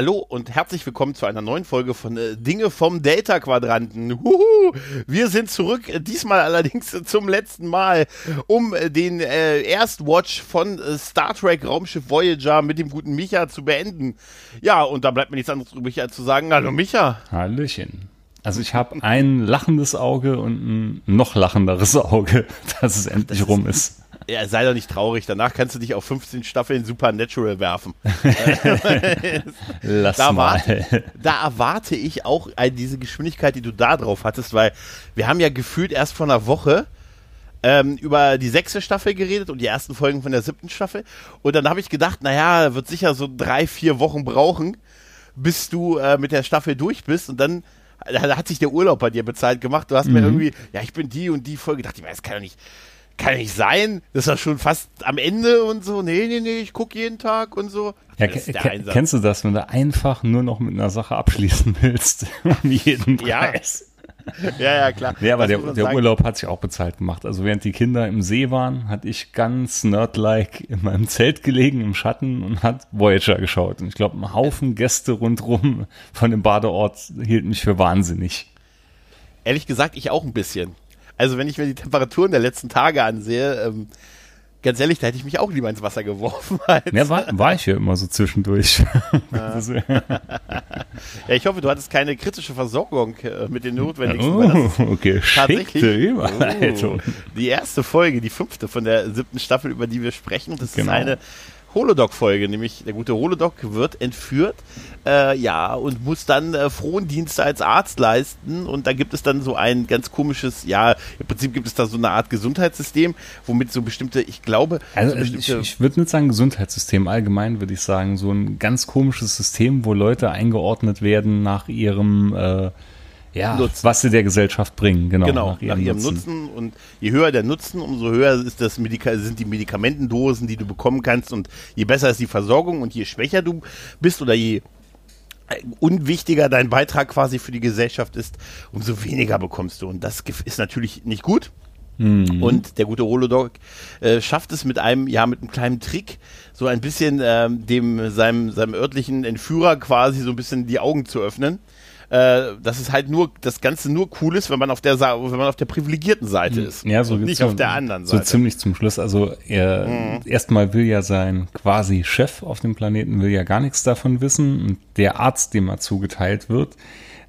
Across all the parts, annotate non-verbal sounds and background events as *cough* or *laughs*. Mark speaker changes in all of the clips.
Speaker 1: Hallo und herzlich willkommen zu einer neuen Folge von äh, Dinge vom Delta Quadranten. Huhu, wir sind zurück, äh, diesmal allerdings *laughs* zum letzten Mal, um äh, den äh, Erstwatch von äh, Star Trek Raumschiff Voyager mit dem guten Micha zu beenden. Ja, und da bleibt mir nichts anderes übrig, als zu sagen, hallo Micha.
Speaker 2: Hallöchen. Also ich habe ein lachendes Auge und ein noch lachenderes Auge, *laughs* dass es endlich das rum ist.
Speaker 1: Ja, sei doch nicht traurig. Danach kannst du dich auf 15 Staffeln Supernatural werfen. *laughs*
Speaker 2: Lass da mal.
Speaker 1: Warte, da erwarte ich auch diese Geschwindigkeit, die du da drauf hattest, weil wir haben ja gefühlt erst vor einer Woche ähm, über die sechste Staffel geredet und die ersten Folgen von der siebten Staffel. Und dann habe ich gedacht, naja, wird sicher so drei, vier Wochen brauchen, bis du äh, mit der Staffel durch bist. Und dann da hat sich der Urlaub bei dir bezahlt gemacht. Du hast mhm. mir irgendwie, ja, ich bin die und die Folge. Dachte ich mir, das kann doch nicht, kann nicht sein. Das ist ja schon fast am Ende und so. Nee, nee, nee, ich gucke jeden Tag und so.
Speaker 2: Ja, kennst du das, wenn du einfach nur noch mit einer Sache abschließen *laughs* willst? *laughs* um jeden Preis. *laughs*
Speaker 1: Ja, ja, klar.
Speaker 2: Ja, aber der, der Urlaub hat sich auch bezahlt gemacht. Also während die Kinder im See waren, hatte ich ganz nerdlike in meinem Zelt gelegen im Schatten und hat Voyager geschaut. Und ich glaube, ein Haufen Gäste rundrum von dem Badeort hielten mich für wahnsinnig.
Speaker 1: Ehrlich gesagt, ich auch ein bisschen. Also wenn ich mir die Temperaturen der letzten Tage ansehe, ähm, ganz ehrlich, da hätte ich mich auch lieber ins Wasser geworfen. *laughs*
Speaker 2: ja, war, war ich ja immer so zwischendurch. *laughs*
Speaker 1: Ja. *laughs* ja, ich hoffe, du hattest keine kritische Versorgung äh, mit den notwendigsten.
Speaker 2: Oh, okay, tatsächlich
Speaker 1: oh, die erste Folge, die fünfte von der siebten Staffel, über die wir sprechen. Das genau. ist eine Holodoc-Folge, nämlich der gute Holodoc wird entführt, äh, ja, und muss dann äh, Frondienste als Arzt leisten. Und da gibt es dann so ein ganz komisches, ja, im Prinzip gibt es da so eine Art Gesundheitssystem, womit so bestimmte, ich glaube,
Speaker 2: also
Speaker 1: so
Speaker 2: ich, ich würde nicht sagen Gesundheitssystem, allgemein würde ich sagen, so ein ganz komisches System, wo Leute eingeordnet werden nach ihrem äh, ja, Nutzen. was sie der Gesellschaft bringen, genau.
Speaker 1: Genau, nach ihrem, nach ihrem Nutzen. Nutzen. Und je höher der Nutzen, umso höher ist das Medika sind die Medikamentendosen, die du bekommen kannst. Und je besser ist die Versorgung und je schwächer du bist oder je unwichtiger dein Beitrag quasi für die Gesellschaft ist, umso weniger bekommst du. Und das ist natürlich nicht gut. Mhm. Und der gute Holodoc äh, schafft es mit einem, ja, mit einem kleinen Trick, so ein bisschen ähm, dem seinem, seinem örtlichen Entführer quasi so ein bisschen die Augen zu öffnen äh, dass es halt nur das Ganze nur cool ist, wenn man auf der wenn man auf der privilegierten Seite ist.
Speaker 2: Ja, so
Speaker 1: nicht auf der anderen Seite.
Speaker 2: So ziemlich zum Schluss. Also er mhm. erstmal will ja sein quasi Chef auf dem Planeten will ja gar nichts davon wissen und der Arzt, dem er zugeteilt wird,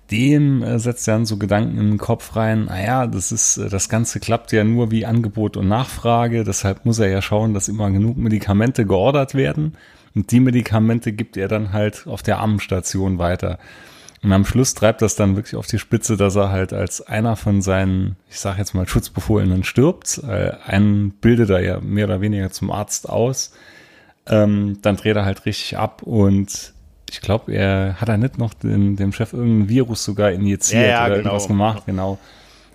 Speaker 2: dem äh, setzt dann so Gedanken in den Kopf rein, naja, das ist, äh, das Ganze klappt ja nur wie Angebot und Nachfrage, deshalb muss er ja schauen, dass immer genug Medikamente geordert werden. Und die Medikamente gibt er dann halt auf der Ammenstation weiter. Und am Schluss treibt das dann wirklich auf die Spitze, dass er halt als einer von seinen, ich sag jetzt mal, Schutzbefohlenen stirbt. Äh, einen bildet er ja mehr oder weniger zum Arzt aus. Ähm, dann dreht er halt richtig ab und ich glaube, er hat er nicht noch den, dem Chef irgendein Virus sogar injiziert ja, ja, oder genau. irgendwas gemacht, genau.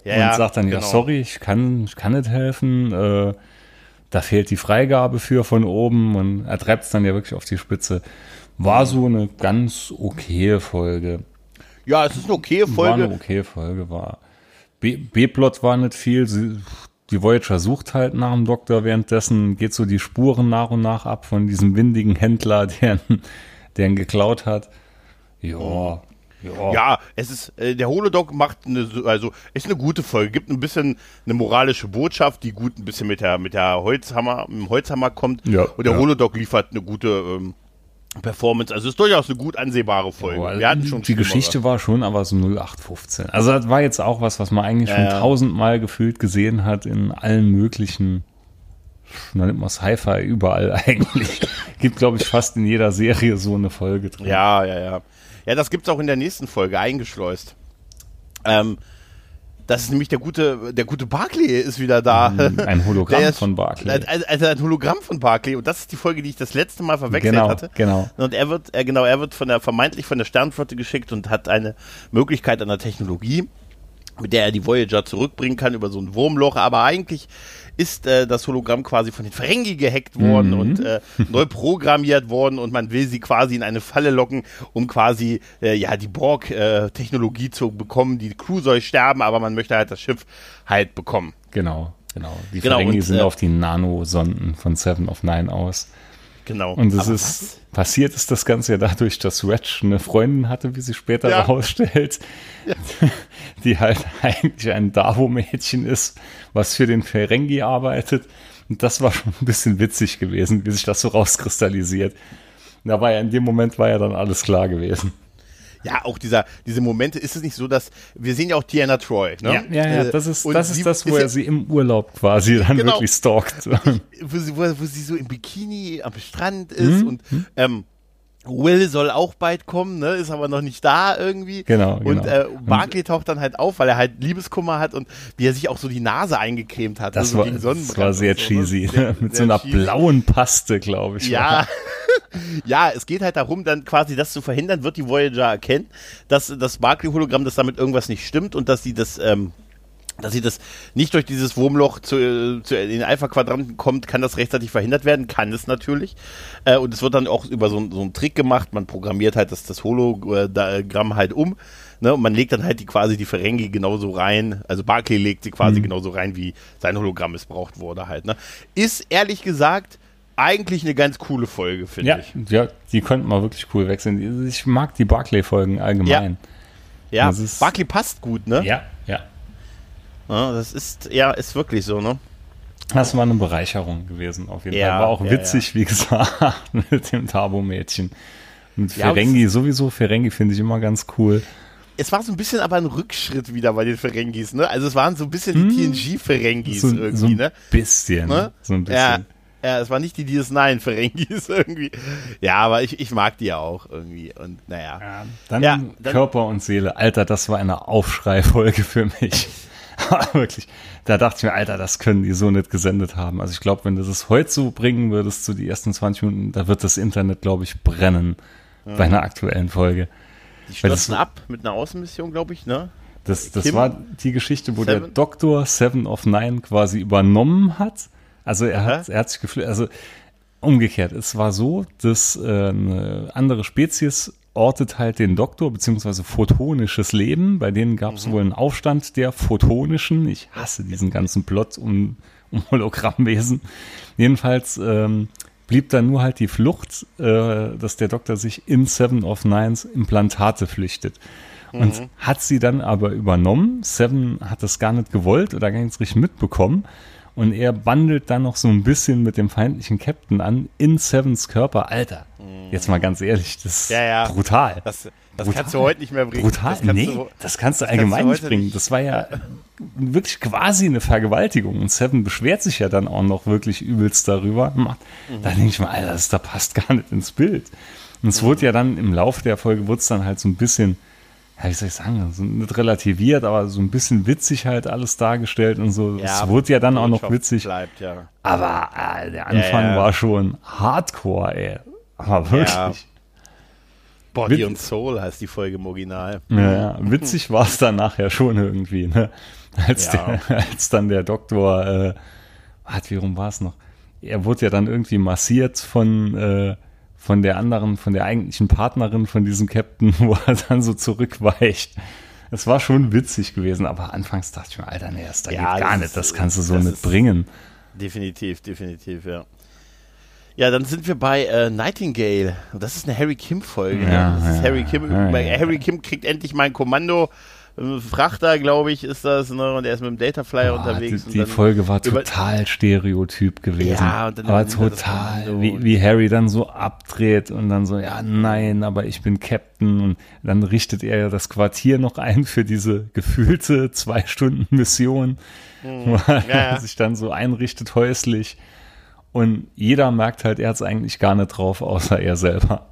Speaker 2: Ja, und sagt dann, genau. ja, sorry, ich kann, ich kann nicht helfen. Äh, da fehlt die Freigabe für von oben und er treibt es dann ja wirklich auf die Spitze. War so eine ganz okaye Folge.
Speaker 1: Ja, es ist eine okay Folge. War
Speaker 2: eine okay Folge, war. B-Plot war nicht viel. Sie, die Voyager sucht halt nach dem Doktor. Währenddessen geht so die Spuren nach und nach ab von diesem windigen Händler, *laughs* der, ihn geklaut hat. Ja.
Speaker 1: Ja. ja, es ist, äh, der Holodoc macht eine, also, ist eine gute Folge, gibt ein bisschen eine moralische Botschaft, die gut ein bisschen mit der, mit der Holzhammer, mit dem Holzhammer kommt. Ja, und der ja. Holodoc liefert eine gute, ähm, Performance. Also ist durchaus eine gut ansehbare Folge.
Speaker 2: Oh, Wir hatten schon die Geschichte war schon aber so 0815. Also das war jetzt auch was, was man eigentlich ja, schon ja. tausendmal gefühlt gesehen hat in allen möglichen, na nimmt man Sci-Fi überall *laughs* eigentlich. Gibt, glaube ich, fast in jeder Serie so eine Folge
Speaker 1: drin. Ja, ja, ja. Ja, das gibt's auch in der nächsten Folge eingeschleust. Ähm, das ist nämlich der gute, der gute Barclay ist wieder da.
Speaker 2: Mm, ein *laughs* Hologramm ist, von Barclay.
Speaker 1: Also ein Hologramm von Barclay. Und das ist die Folge, die ich das letzte Mal verwechselt
Speaker 2: genau,
Speaker 1: hatte.
Speaker 2: Genau.
Speaker 1: Und er wird, er, genau, er wird von der, vermeintlich von der Sternflotte geschickt und hat eine Möglichkeit an der Technologie, mit der er die Voyager zurückbringen kann über so ein Wurmloch. Aber eigentlich ist äh, das Hologramm quasi von den Ferengi gehackt worden mhm. und äh, *laughs* neu programmiert worden und man will sie quasi in eine Falle locken, um quasi äh, ja die Borg-Technologie zu bekommen. Die Crew soll sterben, aber man möchte halt das Schiff halt bekommen.
Speaker 2: Genau, genau. Die genau, Ferengi und, sind äh, auf die Nanosonden von Seven of Nine aus.
Speaker 1: Genau.
Speaker 2: Und es ist
Speaker 1: was?
Speaker 2: passiert ist das Ganze ja dadurch, dass Ratch eine Freundin hatte, wie sie später
Speaker 1: Ja.
Speaker 2: herausstellt, die halt eigentlich ein Davo-Mädchen ist, was für den Ferengi arbeitet. Und das war schon ein bisschen witzig gewesen, wie sich das so rauskristallisiert. Da war ja in dem Moment war ja dann alles klar gewesen.
Speaker 1: Ja, auch dieser, diese Momente ist es nicht so, dass wir sehen ja auch Diana Troy. Ne?
Speaker 2: ja, ja,
Speaker 1: Äh,
Speaker 2: das ist,
Speaker 1: und
Speaker 2: das ist das, wo
Speaker 1: ja-
Speaker 2: er sie im Urlaub quasi dann
Speaker 1: Genau.
Speaker 2: wirklich stalkt.
Speaker 1: wo sie, wo, wo sie so im Bikini am Strand ist
Speaker 2: Mhm.
Speaker 1: und ähm, Will soll auch bald kommen, ne? ist aber noch nicht da irgendwie.
Speaker 2: Genau,
Speaker 1: Und
Speaker 2: genau.
Speaker 1: äh, Barclay taucht dann halt auf, weil er halt Liebeskummer hat und wie er sich auch so die Nase eingecremt hat.
Speaker 2: Das
Speaker 1: ne? so
Speaker 2: war, das war
Speaker 1: und
Speaker 2: sehr
Speaker 1: so, ne?
Speaker 2: cheesy.
Speaker 1: Sehr- *laughs*
Speaker 2: Mit so
Speaker 1: sehr
Speaker 2: einer
Speaker 1: cheesy.
Speaker 2: blauen Paste, glaube ich.
Speaker 1: Ja. *laughs* ja, es geht halt darum, dann quasi das zu verhindern, wird die Voyager erkennen, dass das Barclay-Hologramm, dass damit irgendwas nicht stimmt und dass sie das, ähm, dass sie das nicht durch dieses Wurmloch zu, äh, zu in den Alpha-Quadranten kommt, kann das rechtzeitig verhindert werden, kann es natürlich. Äh, und es wird dann auch über so, einen- so einen Trick gemacht, man programmiert halt das, das Hologramm halt um. Ne, und man legt dann halt die quasi die Ferengi genauso rein, also Barclay legt sie quasi genauso rein, wie sein Hologramm missbraucht wurde halt. Ne. Ist ehrlich gesagt eigentlich eine ganz coole Folge, finde
Speaker 2: Ja,
Speaker 1: ich.
Speaker 2: ja, die könnten mal wirklich cool wechseln. Ich mag die Barclay-Folgen allgemein.
Speaker 1: Ja,
Speaker 2: ist-
Speaker 1: Barclay passt gut, ne?
Speaker 2: Ja, ja.
Speaker 1: Das ist, ja, ist wirklich so, ne?
Speaker 2: Das war eine Bereicherung gewesen, auf jeden
Speaker 1: Ja,
Speaker 2: Fall. War auch
Speaker 1: ja,
Speaker 2: witzig, wie *laughs* gesagt, mit dem Tabo-Mädchen. Mit Ferengi sowieso. Ferengi finde ich immer ganz cool.
Speaker 1: Es war so ein bisschen aber ein Rückschritt wieder bei den Ferengis, ne? Also es waren so ein bisschen die TNG-Ferengis
Speaker 2: So,
Speaker 1: irgendwie,
Speaker 2: so ein
Speaker 1: ne?
Speaker 2: bisschen.
Speaker 1: ne?
Speaker 2: So ein bisschen.
Speaker 1: Ja, ja, es war nicht die DS9-Ferengis *laughs* irgendwie. Ja, aber ich, ich mag die ja auch irgendwie. Und naja.
Speaker 2: Ja, dann,
Speaker 1: Ja, dann-
Speaker 2: Körper und Seele. Alter, das war eine Aufschreifolge für mich. *laughs* Wirklich. Da dachte ich mir, Alter, das können die so nicht gesendet haben. Also ich glaube, wenn du das heute so bringen würdest, zu die ersten 20 Minuten, da wird das Internet, glaube ich, brennen. Bei einer aktuellen Folge.
Speaker 1: Die
Speaker 2: Weil das-
Speaker 1: ab mit einer Außenmission, glaube ich, ne?
Speaker 2: Das, das
Speaker 1: Kim?
Speaker 2: war die Geschichte, wo der
Speaker 1: Seven?
Speaker 2: Doktor Seven of Nine quasi übernommen hat. Also er hat, er hat sich geflüchtet. Also umgekehrt. Es war so, dass äh, eine andere Spezies ortet halt den Doktor, beziehungsweise photonisches Leben. Bei denen gab
Speaker 1: Mhm.
Speaker 2: es wohl einen Aufstand der photonischen. Ich hasse diesen ganzen Plot um, um Hologrammwesen. Jedenfalls ähm, blieb dann nur halt die Flucht, äh, dass der Doktor sich in Seven of Nines Implantate flüchtet. Und
Speaker 1: Mhm.
Speaker 2: hat sie dann aber übernommen. Seven hat das gar nicht gewollt oder gar nicht richtig mitbekommen. Und er bandelt dann noch so ein bisschen mit dem feindlichen Captain an in Sevens Körper. Alter, jetzt mal ganz ehrlich, das ist
Speaker 1: Mhm. Ja, ja.
Speaker 2: brutal.
Speaker 1: Das, das
Speaker 2: Brutal.
Speaker 1: kannst du heute nicht mehr bringen.
Speaker 2: Brutal?
Speaker 1: Das kannst
Speaker 2: nee,
Speaker 1: du-
Speaker 2: das kannst du
Speaker 1: kannst
Speaker 2: allgemein
Speaker 1: du
Speaker 2: nicht bringen.
Speaker 1: nicht.
Speaker 2: Das war ja wirklich quasi eine Vergewaltigung. Und Seven beschwert sich ja dann auch noch wirklich übelst darüber.
Speaker 1: Mhm.
Speaker 2: Da denke ich mal, Alter, das da passt gar nicht ins Bild. Und es wurde ja dann im Laufe der Folge, wurde es dann halt so ein bisschen, ja, wie soll ich sagen, so nicht relativiert, aber so ein bisschen witzig halt alles dargestellt und so.
Speaker 1: Ja,
Speaker 2: es wurde ja dann auch noch witzig.
Speaker 1: Bleibt, ja.
Speaker 2: Aber äh, der Anfang
Speaker 1: Ja, ja.
Speaker 2: war schon hardcore, ey. Aber wirklich.
Speaker 1: Ja. Body
Speaker 2: Wit-
Speaker 1: and Soul heißt die Folge im Original.
Speaker 2: Ja, ja. witzig war es dann nachher schon irgendwie, ne? Als,
Speaker 1: Ja.
Speaker 2: der, als dann der Doktor, äh, warte, wie rum war es noch? Er wurde ja dann irgendwie massiert von, äh, von der anderen, von der eigentlichen Partnerin von diesem Captain, *laughs* wo er dann so zurückweicht. Es war schon witzig gewesen, aber anfangs dachte ich mir, Alter, nee, das da
Speaker 1: Ja,
Speaker 2: geht gar
Speaker 1: das
Speaker 2: nicht, das kannst du so nicht bringen.
Speaker 1: Definitiv, definitiv, ja. Ja, dann sind wir bei äh, Nightingale. Das ist eine Harry Kim-Folge.
Speaker 2: Ja, ja,
Speaker 1: Harry Kim.
Speaker 2: ja.
Speaker 1: Harry Kim kriegt endlich mal ein Kommando. Frachter, glaube ich, ist das, ne? Und er ist mit dem Data Flyer
Speaker 2: Boah,
Speaker 1: unterwegs.
Speaker 2: die die Folge war total stereotyp gewesen.
Speaker 1: Ja, und dann
Speaker 2: aber
Speaker 1: er
Speaker 2: total,
Speaker 1: Kommando
Speaker 2: wie, wie Harry dann so abdreht und dann so, ja, nein, aber ich bin Captain. Und dann richtet er ja das Quartier noch ein für diese gefühlte zwei Stunden Mission, wo er
Speaker 1: ja.
Speaker 2: sich dann so einrichtet häuslich. Und jeder merkt halt, er hat es eigentlich gar nicht drauf, außer er selber.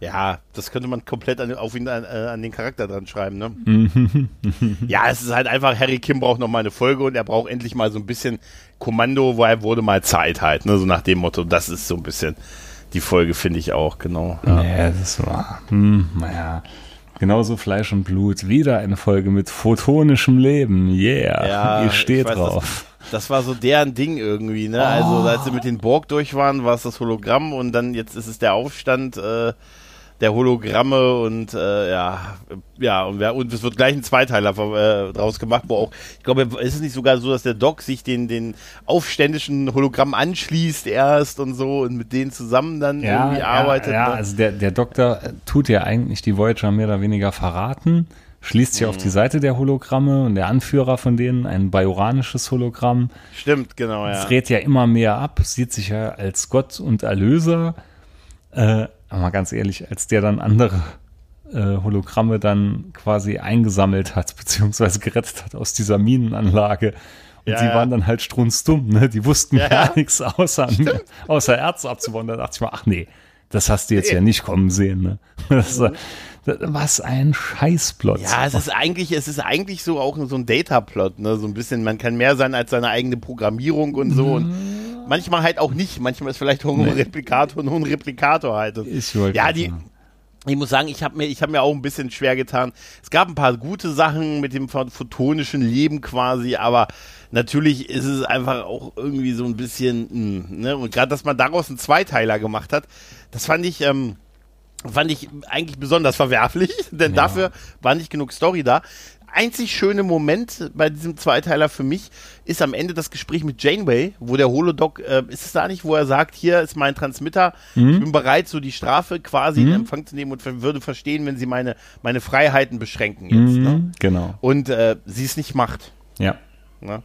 Speaker 1: Ja, das könnte man komplett an, auf ihn, an, äh, an den Charakter dran schreiben, ne?
Speaker 2: Mhm. *laughs*
Speaker 1: ja, es ist halt einfach, Harry Kim braucht noch mal eine Folge und er braucht endlich mal so ein bisschen Kommando, wo er wurde mal Zeit halt, ne? So nach dem Motto, das ist so ein bisschen die Folge, finde ich auch, genau. Ja.
Speaker 2: Ja, das war, hm, naja. Genauso Fleisch und Blut. Wieder eine Folge mit photonischem Leben. Yeah.
Speaker 1: Ja,
Speaker 2: Ihr steht
Speaker 1: ich weiß,
Speaker 2: drauf.
Speaker 1: Das, das war so deren Ding irgendwie, ne? Also, als sie mit den Borg durch waren, war es das Hologramm und dann jetzt ist es der Aufstand. Äh, der Hologramme und äh, ja, ja, und, wer, und es wird gleich ein Zweiteiler äh, draus gemacht, wo auch, ich glaube, ist es nicht sogar so, dass der Doc sich den, den aufständischen Hologramm anschließt erst und so und mit denen zusammen dann
Speaker 2: ja,
Speaker 1: irgendwie arbeitet.
Speaker 2: Ja,
Speaker 1: ne?
Speaker 2: also der, der Doktor tut ja eigentlich die Voyager mehr oder weniger verraten, schließt sich mhm. auf die Seite der Hologramme und der Anführer von denen, ein bajoranisches Hologramm.
Speaker 1: Stimmt, genau, ja.
Speaker 2: Dreht ja immer mehr ab, sieht sich ja als Gott und Erlöser. Äh, aber mal ganz ehrlich, als der dann andere äh, Hologramme dann quasi eingesammelt hat, beziehungsweise gerettet hat aus dieser Minenanlage. Und ja, die waren dann halt strunzdumm, ne? Die wussten ja, gar nichts außer, außer Erze abzubauen. Da dachte ich mal, ach nee, das hast du jetzt ja nicht kommen sehen, ne? *laughs* Das, mhm. was ein Scheißplot.
Speaker 1: Ja, es ist eigentlich, es ist eigentlich so auch so ein Data-Plot, ne? So ein bisschen, man kann mehr sein als seine eigene Programmierung und so. Mhm. Und manchmal halt auch nicht. Manchmal ist vielleicht auch nur ein Replikator, nur ein Replikator halt. Ich ja, die, ich muss sagen, ich habe mir, ich habe mir auch ein bisschen schwer getan. Es gab ein paar gute Sachen mit dem photonischen Leben quasi, aber natürlich ist es einfach auch irgendwie so ein bisschen, mh, hm, ne? Und gerade, dass man daraus einen Zweiteiler gemacht hat, das fand ich, ähm, fand ich eigentlich besonders verwerflich, *laughs* denn ja. dafür war nicht genug Story da einzig schöne Moment bei diesem Zweiteiler für mich ist am Ende das Gespräch mit Janeway, wo der Holodoc, äh, ist es da nicht, wo er sagt, hier ist mein Transmitter, mhm. ich bin bereit, so die Strafe quasi mhm. in Empfang zu nehmen und würde verstehen, wenn sie meine, meine Freiheiten beschränken jetzt. Mhm, ne?
Speaker 2: Genau.
Speaker 1: Und äh, sie es nicht macht.
Speaker 2: Ja.
Speaker 1: Ne?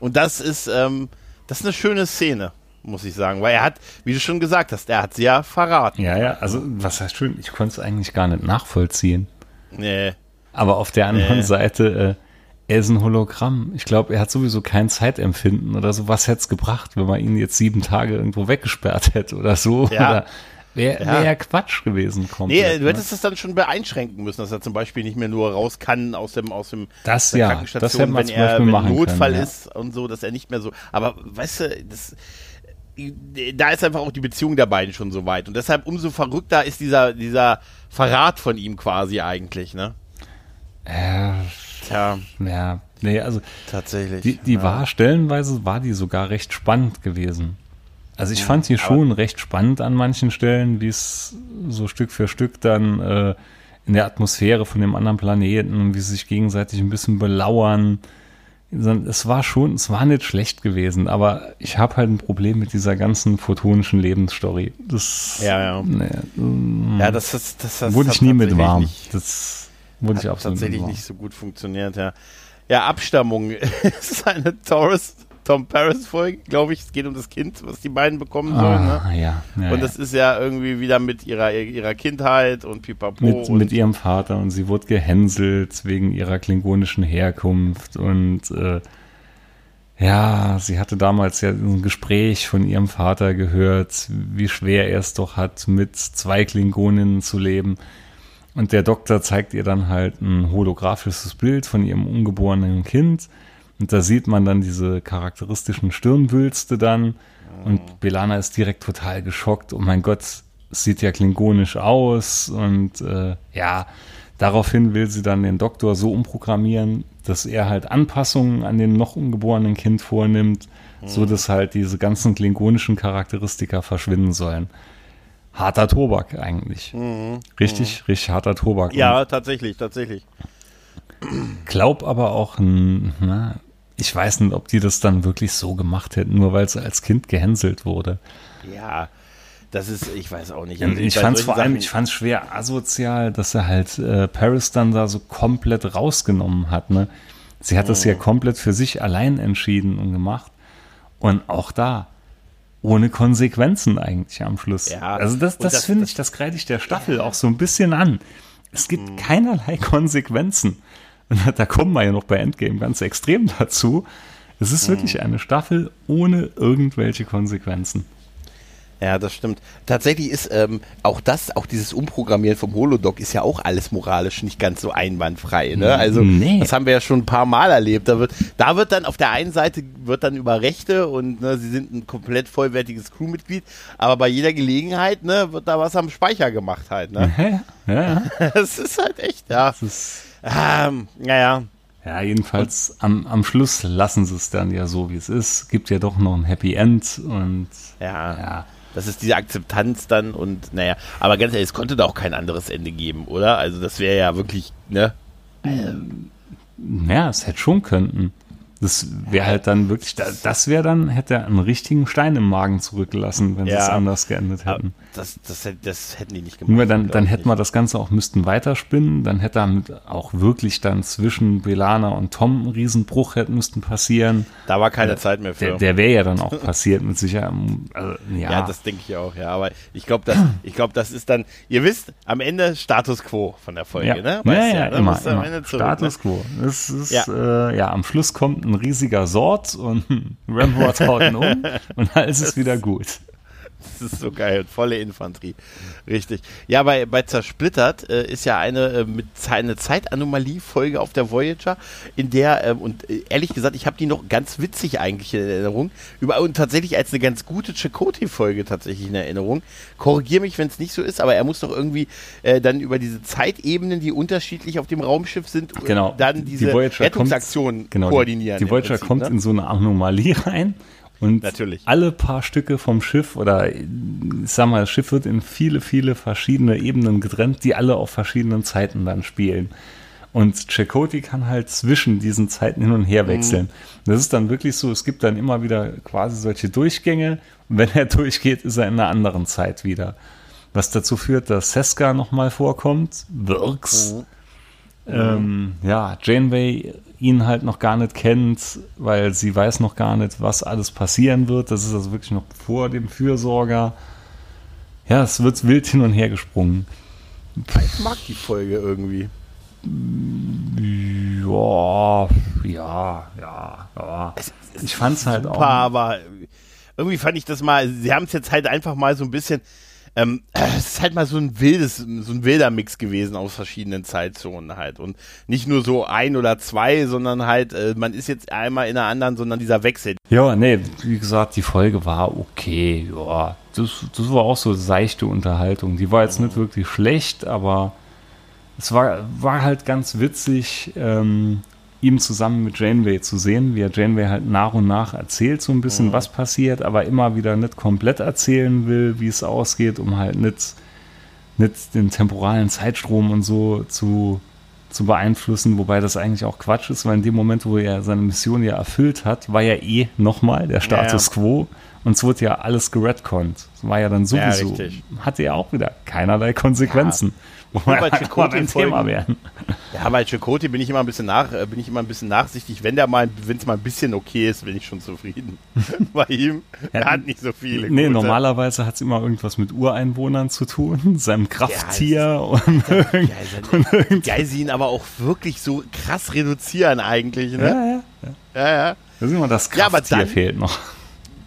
Speaker 1: Und das ist, ähm, das ist eine schöne Szene muss ich sagen, weil er hat, wie du schon gesagt hast, er hat sie ja verraten.
Speaker 2: Ja, ja, also was heißt schön, ich konnte es eigentlich gar nicht nachvollziehen.
Speaker 1: Nee.
Speaker 2: Aber auf der anderen äh. Seite, äh, er ist ein Hologramm. Ich glaube, er hat sowieso kein Zeitempfinden oder so. Was hätte es gebracht, wenn man ihn jetzt sieben Tage irgendwo weggesperrt hätte oder so? Ja. Oder Wäre wär ja Quatsch gewesen.
Speaker 1: Komplett, nee, du ne? hättest ne? das dann schon beeinschränken müssen, dass er zum Beispiel nicht mehr nur raus kann aus dem, aus dem
Speaker 2: das, ja,
Speaker 1: Krankensstation, das wenn er wenn Notfall können, ja. ist und so, dass er nicht mehr so. Aber weißt du, das, da ist einfach auch die Beziehung der beiden schon so weit. Und deshalb umso verrückter ist dieser, dieser Verrat von ihm quasi eigentlich, ne?
Speaker 2: Äh, Tja. Ja, nee, also.
Speaker 1: Tatsächlich.
Speaker 2: Die, die ja. war stellenweise, war die sogar recht spannend gewesen. Also ich fand die schon recht spannend an manchen Stellen, wie es so Stück für Stück dann äh, in der Atmosphäre von dem anderen Planeten, wie sie sich gegenseitig ein bisschen belauern. Es war schon, es war nicht schlecht gewesen, aber ich habe halt ein Problem mit dieser ganzen photonischen Lebensstory. Das,
Speaker 1: ja, ja. Nee, ja, das, das, das, das
Speaker 2: wurde ich nie mit warm. Das
Speaker 1: wurde ich absolut tatsächlich nicht so gut funktioniert, ja. Ja, Abstammung. es *laughs* ist eine Taurus Tom Paris Folge, glaube ich. Es geht um das Kind, was die beiden bekommen sollen.
Speaker 2: Ah, ne? ja,
Speaker 1: ja, und das ist ja irgendwie wieder mit ihrer, ihrer Kindheit und pipapo.
Speaker 2: Mit,
Speaker 1: und
Speaker 2: mit ihrem Vater und sie wurde gehänselt wegen ihrer klingonischen Herkunft und äh, ja, sie hatte damals ja ein Gespräch von ihrem Vater gehört, wie schwer er es doch hat, mit zwei Klingoninnen zu leben. Und der Doktor zeigt ihr dann halt ein holographisches Bild von ihrem ungeborenen Kind. Und da sieht man dann diese charakteristischen Stirnwülste dann. Und Belana ist direkt total geschockt. Oh mein Gott, es sieht ja klingonisch aus. Und äh, ja, daraufhin will sie dann den Doktor so umprogrammieren, dass er halt Anpassungen an den noch ungeborenen Kind vornimmt, mhm. so dass halt diese ganzen klingonischen Charakteristika verschwinden sollen harter Tobak eigentlich. Mhm. Richtig, mhm. richtig harter Tobak.
Speaker 1: Ja, Und tatsächlich, tatsächlich.
Speaker 2: Glaub aber auch, na, ich weiß nicht, ob die das dann wirklich so gemacht hätten, nur weil sie als Kind gehänselt wurde.
Speaker 1: Ja, das ist, ich weiß auch nicht.
Speaker 2: Also ich fand es vor allem, ich fand es schwer asozial, dass er halt äh, Paris dann da so komplett rausgenommen hat. Ne? Sie hat mhm. das ja komplett für sich allein entschieden und gemacht. Und auch da, ohne Konsequenzen eigentlich am Schluss. Ja, also das, das, das finde ich, das kreide ich der Staffel auch so ein bisschen an. Es gibt mhm. keinerlei *laughs* Konsequenzen. Und da kommen wir ja noch bei Endgame ganz extrem dazu. Es ist mhm. wirklich eine Staffel ohne irgendwelche Konsequenzen.
Speaker 1: Ja, das stimmt. Tatsächlich ist ähm, auch das, auch dieses Umprogrammieren vom Holodoc ist ja auch alles moralisch nicht ganz so einwandfrei. Ne? Also nee. das haben wir ja schon ein paar Mal erlebt. Da wird, da wird dann auf der einen Seite wird dann über Rechte und ne, sie sind ein komplett vollwertiges Crewmitglied, aber bei jeder Gelegenheit ne, wird da was am Speicher gemacht halt. Ne? *laughs*
Speaker 2: Ja, ja. *laughs*
Speaker 1: das ist halt echt, ja. Das ist ähm, naja.
Speaker 2: Ja, jedenfalls am, am Schluss lassen sie es dann ja so, wie es ist. Gibt ja doch noch ein Happy End und
Speaker 1: ja. ja. Das ist diese Akzeptanz dann und naja, aber ganz ehrlich, es konnte da auch kein anderes Ende geben, oder? Also das wäre ja wirklich, ne?
Speaker 2: Ähm, ja, es hätte schon könnten. Das wäre halt dann wirklich, das wäre dann, hätte er einen richtigen Stein im Magen zurückgelassen, wenn ja. sie es anders geendet hätten.
Speaker 1: Das, das, das, hätten die nicht
Speaker 2: gemacht. Nur dann, dann hätten wir das Ganze auch, müssten weiterspinnen, dann hätte damit auch wirklich dann zwischen Belana und Tom ein Riesenbruch hätten müssten passieren.
Speaker 1: Da war keine Zeit mehr für.
Speaker 2: Der, der wäre ja dann auch *laughs* passiert mit Sicherheit.
Speaker 1: Also, ja. ja, das denke ich auch, ja. Aber ich glaube, das, ich das ist dann, ihr wisst, am Ende Status Quo von der Folge,
Speaker 2: ja.
Speaker 1: ne?
Speaker 2: Weißt ja, ja, ja, immer, immer. Zurück, Status ne? Quo. Das ist, ja. Äh, ja, am Schluss kommt ein riesiger Sort und *laughs* Ramrod haut ihn um und alles ist wieder gut.
Speaker 1: Das ist so geil, volle Infanterie. Richtig. Ja, bei, bei Zersplittert äh, ist ja eine äh, mit eine Zeitanomalie-Folge auf der Voyager, in der, äh, und äh, ehrlich gesagt, ich habe die noch ganz witzig eigentlich in Erinnerung, über, und tatsächlich als eine ganz gute Chakotay-Folge tatsächlich in Erinnerung. Korrigiere mich, wenn es nicht so ist, aber er muss doch irgendwie äh, dann über diese Zeitebenen, die unterschiedlich auf dem Raumschiff sind,
Speaker 2: genau.
Speaker 1: dann diese
Speaker 2: die
Speaker 1: Rettungsaktionen
Speaker 2: genau,
Speaker 1: koordinieren.
Speaker 2: Die, die Voyager Prinzip, kommt ne? in so eine Anomalie *laughs* rein und
Speaker 1: Natürlich.
Speaker 2: alle paar Stücke vom Schiff oder ich sag mal, das Schiff wird in viele, viele verschiedene Ebenen getrennt, die alle auf verschiedenen Zeiten dann spielen. Und Chakotay kann halt zwischen diesen Zeiten hin und her wechseln. Mhm. Das ist dann wirklich so, es gibt dann immer wieder quasi solche Durchgänge. Und wenn er *laughs* durchgeht, ist er in einer anderen Zeit wieder. Was dazu führt, dass Seska nochmal vorkommt, Wirks. Mhm. Ähm, ja, Janeway ihn halt noch gar nicht kennt, weil sie weiß noch gar nicht, was alles passieren wird. Das ist also wirklich noch vor dem Fürsorger. Ja, es wird wild hin und her gesprungen.
Speaker 1: Ich mag die Folge irgendwie.
Speaker 2: Ja, ja, ja, ja. Ich fand es halt auch.
Speaker 1: aber irgendwie fand ich das mal, sie haben es jetzt halt einfach mal so ein bisschen, ähm, es ist halt mal so ein wildes, so ein wilder Mix gewesen aus verschiedenen Zeitzonen halt. Und nicht nur so ein oder zwei, sondern halt, äh, man ist jetzt einmal in der anderen, sondern dieser Wechsel.
Speaker 2: Ja, nee, wie gesagt, die Folge war okay, ja. Das, das war auch so seichte Unterhaltung. Die war jetzt nicht wirklich schlecht, aber es war, war halt ganz witzig, ähm, ihm zusammen mit Janeway zu sehen, wie er Janeway halt nach und nach erzählt, so ein bisschen, mhm. was passiert, aber immer wieder nicht komplett erzählen will, wie es ausgeht, um halt nicht, nicht den temporalen Zeitstrom und so zu, zu beeinflussen, wobei das eigentlich auch Quatsch ist, weil in dem Moment, wo er seine Mission ja erfüllt hat, war ja eh nochmal der Status ja, ja. quo und es wurde ja alles geredconnt. Das war ja dann sowieso, ja, hatte ja auch wieder keinerlei Konsequenzen.
Speaker 1: Wo wir bei Chakotay ein Thema werden. Ja, bei Chakotay bin ich immer ein bisschen nach, äh, bin ich immer ein bisschen nachsichtig. Wenn der mal, wenn es mal ein bisschen okay ist, bin ich schon zufrieden. *laughs* bei ihm, er hat nicht so viele.
Speaker 2: Nee, gute. normalerweise hat es immer irgendwas mit Ureinwohnern zu tun, *laughs* seinem Krafttier ja, und,
Speaker 1: ja, und Geil, sie ihn aber auch wirklich so krass reduzieren eigentlich, ne?
Speaker 2: Ja, ja. Ja, ja. ja. Das ist immer das Krafttier ja, fehlt noch.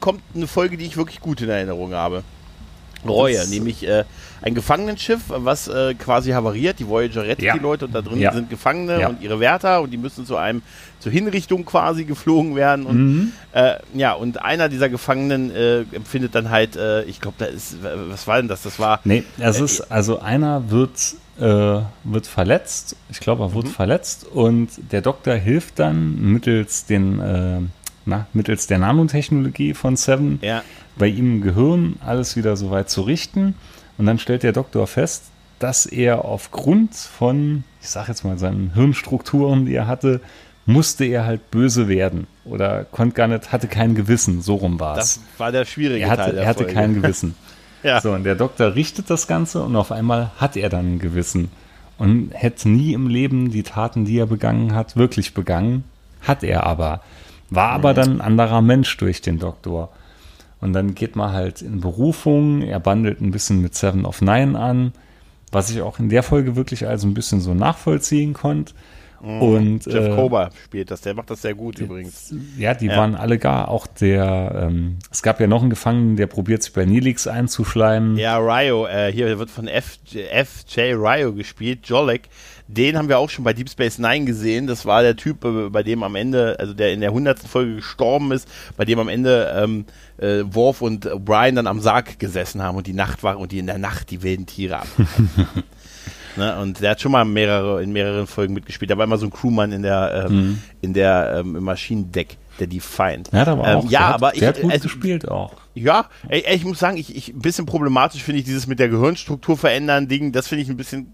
Speaker 1: Kommt eine Folge, die ich wirklich gut in Erinnerung habe. Reue, nämlich äh, ein Gefangenenschiff, was äh, quasi havariert. Die Voyager rettet ja. die Leute und da drin ja. sind Gefangene ja. und ihre Wärter und die müssen zu einem zur Hinrichtung quasi geflogen werden. Und mhm. äh, ja, und einer dieser Gefangenen äh, empfindet dann halt, äh, ich glaube, da ist, was war denn das? Das war.
Speaker 2: Nee, es ist, also einer wird, äh, wird verletzt. Ich glaube, er wird mhm. verletzt und der Doktor hilft dann mittels den na, mittels der Nanotechnologie von Seven ja. Bei ihm im Gehirn alles wieder so weit zu richten. Und dann stellt der Doktor fest, dass er aufgrund von, ich sag jetzt mal, seinen Hirnstrukturen, die er hatte, musste er halt böse werden oder konnte gar nicht, hatte kein Gewissen, so rum war es. Das
Speaker 1: war der schwierige
Speaker 2: er hatte,
Speaker 1: Teil der
Speaker 2: Er hatte Folge. kein *laughs* Gewissen. ja. So, und der Doktor richtet das Ganze und auf einmal hat er dann ein Gewissen und hätte nie im Leben die Taten, die er begangen hat, wirklich begangen, hat er aber. War aber dann ein anderer Mensch durch den Doktor. Und dann geht man halt in Berufung, er bandelt ein bisschen mit Seven of Nine an, was ich auch in der Folge wirklich also ein bisschen so nachvollziehen konnte.
Speaker 1: Mhm. Und, Jeff äh, Kober spielt das, der macht das sehr gut übrigens.
Speaker 2: Ja, die ja. waren alle gar. Auch der, ähm, es gab ja noch einen Gefangenen, der probiert sich bei Nilix einzuschleimen.
Speaker 1: Ja, Ryo, äh, hier wird von F, FJ Ryo gespielt, Jolek. Den haben wir auch schon bei Deep Space Nine gesehen. Das war der Typ, äh, bei dem am Ende, also der in der hundertsten Folge gestorben ist, bei dem am Ende ähm, äh, Worf und Brian dann am Sarg gesessen haben und die Nacht war und die in der Nacht die wilden Tiere ab. *laughs* Ne? Und der hat schon mal mehrere, in mehreren Folgen mitgespielt. Da war immer so ein Crewmann in der, ähm, mhm. in der ähm, im Maschinendeck, der Defiant.
Speaker 2: Ja, aber
Speaker 1: ähm,
Speaker 2: auch,
Speaker 1: ja,
Speaker 2: der
Speaker 1: aber
Speaker 2: hat, der
Speaker 1: ich,
Speaker 2: hat gut
Speaker 1: also,
Speaker 2: gespielt auch.
Speaker 1: Ja, ey, ey, ich muss sagen, ich, ich ein bisschen problematisch finde ich dieses mit der Gehirnstruktur verändern Ding. Das finde ich ein bisschen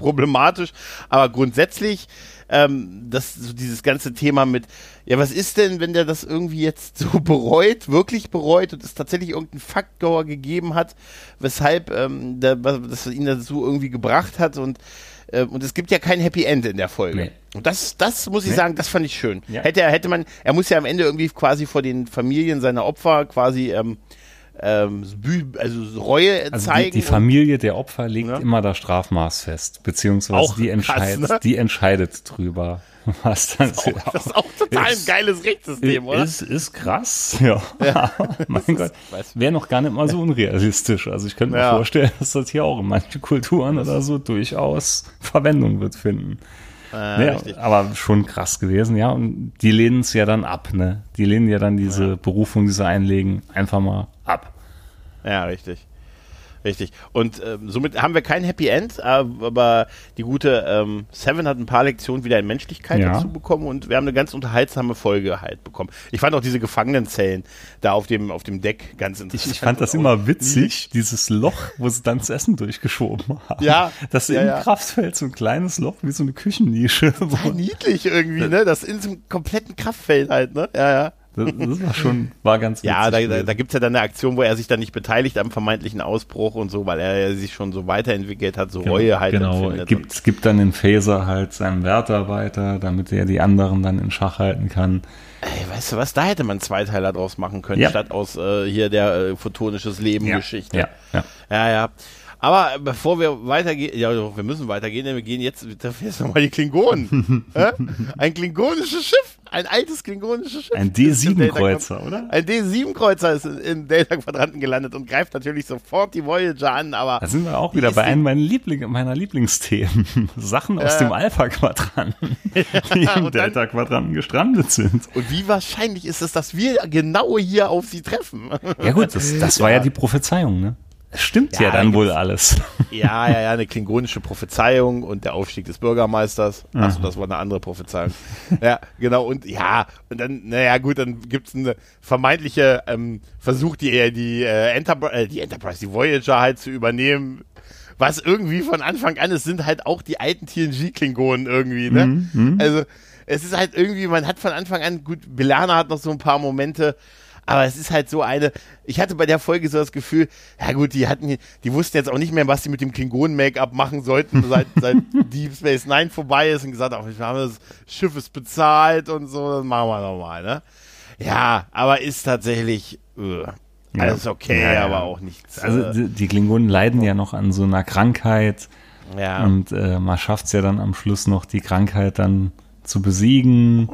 Speaker 1: problematisch. Aber grundsätzlich ähm, das so dieses ganze Thema mit, ja, was ist denn, wenn der das irgendwie jetzt *laughs* so bereut, wirklich bereut und es tatsächlich irgendeinen Faktor gegeben hat, weshalb ähm, der, das ihn dazu irgendwie gebracht hat und äh, und es gibt ja kein Happy End in der Folge. Nee. Und das, das muss ich nee. sagen, das fand ich schön. Ja. Hätte er, hätte man, er muss ja am Ende irgendwie quasi vor den Familien seiner Opfer quasi ähm, ähm, also Reue
Speaker 2: also
Speaker 1: zeigen.
Speaker 2: Die, die Familie der Opfer legt ja. immer das Strafmaß fest, beziehungsweise
Speaker 1: auch
Speaker 2: die, entscheidet,
Speaker 1: krass, ne?
Speaker 2: die entscheidet drüber. *laughs* Was dann
Speaker 1: das, ist auch, das ist auch total ist, ein geiles Rechtssystem, oder?
Speaker 2: Ist, ist krass, ja. ja. *laughs* mein Gott, wäre noch gar nicht mal so unrealistisch. Also ich könnte mir ja. vorstellen, dass das hier auch in manchen Kulturen oder so durchaus Verwendung wird finden.
Speaker 1: Äh,
Speaker 2: ja, aber schon krass gewesen, ja. Und die lehnen es ja dann ab, ne? Die lehnen ja dann diese ja. Berufung, die sie einlegen, einfach mal ab.
Speaker 1: Ja, richtig. Richtig. Und ähm, somit haben wir kein Happy End, aber die gute ähm, Seven hat ein paar Lektionen wieder in Menschlichkeit ja. dazu bekommen und wir haben eine ganz unterhaltsame Folge halt bekommen. Ich fand auch diese Gefangenenzellen da auf dem, auf dem Deck ganz interessant.
Speaker 2: Ich, ich fand das immer witzig, dieses Loch, wo sie dann das Essen durchgeschoben haben.
Speaker 1: Ja.
Speaker 2: Das
Speaker 1: ja,
Speaker 2: im
Speaker 1: ja.
Speaker 2: Kraftfeld so ein kleines Loch wie so eine Küchennische.
Speaker 1: Total niedlich irgendwie, ne? Das in so einem kompletten Kraftfeld halt, ne? Ja, ja.
Speaker 2: Das, das, war schon, war ganz
Speaker 1: Ja, da, da, da gibt es ja dann eine Aktion, wo er sich dann nicht beteiligt am vermeintlichen Ausbruch und so, weil er sich schon so weiterentwickelt hat, so
Speaker 2: genau,
Speaker 1: Reue halt
Speaker 2: Genau, gibt, es gibt dann den Phaser halt seinem Wärter weiter, damit er die anderen dann in Schach halten kann.
Speaker 1: Ey, weißt du was, da hätte man zwei Teile draus machen können,
Speaker 2: Ja.
Speaker 1: statt aus äh, hier der äh, photonisches Leben
Speaker 2: Ja,
Speaker 1: Geschichte.
Speaker 2: ja, ja.
Speaker 1: ja, ja. Aber bevor wir weitergehen, ja, wir müssen weitergehen, denn wir gehen jetzt, da jetzt nochmal die Klingonen. *laughs* Ein klingonisches Schiff, ein altes klingonisches Schiff.
Speaker 2: Ein
Speaker 1: ist im
Speaker 2: D7-Kreuzer, oder?
Speaker 1: Ein D7-Kreuzer ist im Delta-Quadranten gelandet und greift natürlich sofort die Voyager an, aber.
Speaker 2: Da sind wir auch wieder bei einem meiner, Liebling, meiner Lieblingsthemen. *laughs* Sachen aus
Speaker 1: Ja.
Speaker 2: dem Alpha-Quadranten, *laughs* die im Delta-Quadranten gestrandet sind.
Speaker 1: Und wie wahrscheinlich ist es, dass wir genau hier auf sie treffen?
Speaker 2: Ja gut, das, das war ja die Prophezeiung, ne? Es stimmt ja,
Speaker 1: Ja,
Speaker 2: dann
Speaker 1: da
Speaker 2: wohl alles. *laughs*
Speaker 1: Ja, ja, ja, eine klingonische Prophezeiung und der Aufstieg des Bürgermeisters. Achso,
Speaker 2: Aha.
Speaker 1: das war eine andere Prophezeiung. *laughs* Ja, genau. Und ja, und dann, naja, gut, dann gibt's eine vermeintliche ähm, Versuch, die, äh, die, äh, Enterprise, äh, die Enterprise, die Voyager halt zu übernehmen. Was irgendwie von Anfang an, es sind halt auch die alten TNG-Klingonen irgendwie, ne?
Speaker 2: Mhm,
Speaker 1: Also, es ist halt irgendwie, man hat von Anfang an, gut, Belana hat noch so ein paar Momente, aber es ist halt so eine, ich hatte bei der Folge so das Gefühl, ja gut, die hatten, die wussten jetzt auch nicht mehr, was sie mit dem Klingonen-Make-up machen sollten, *laughs* seit, seit Deep Space Nine vorbei ist und gesagt, ach, wir haben das Schiff ist bezahlt und so, das machen wir nochmal, ne? Ja, aber ist tatsächlich, äh, alles okay,
Speaker 2: Ja, ja.
Speaker 1: aber auch nichts.
Speaker 2: Also
Speaker 1: äh,
Speaker 2: die, die Klingonen leiden ja noch an so einer Krankheit
Speaker 1: ja.
Speaker 2: und äh, man schafft es ja dann am Schluss noch, die Krankheit dann zu besiegen.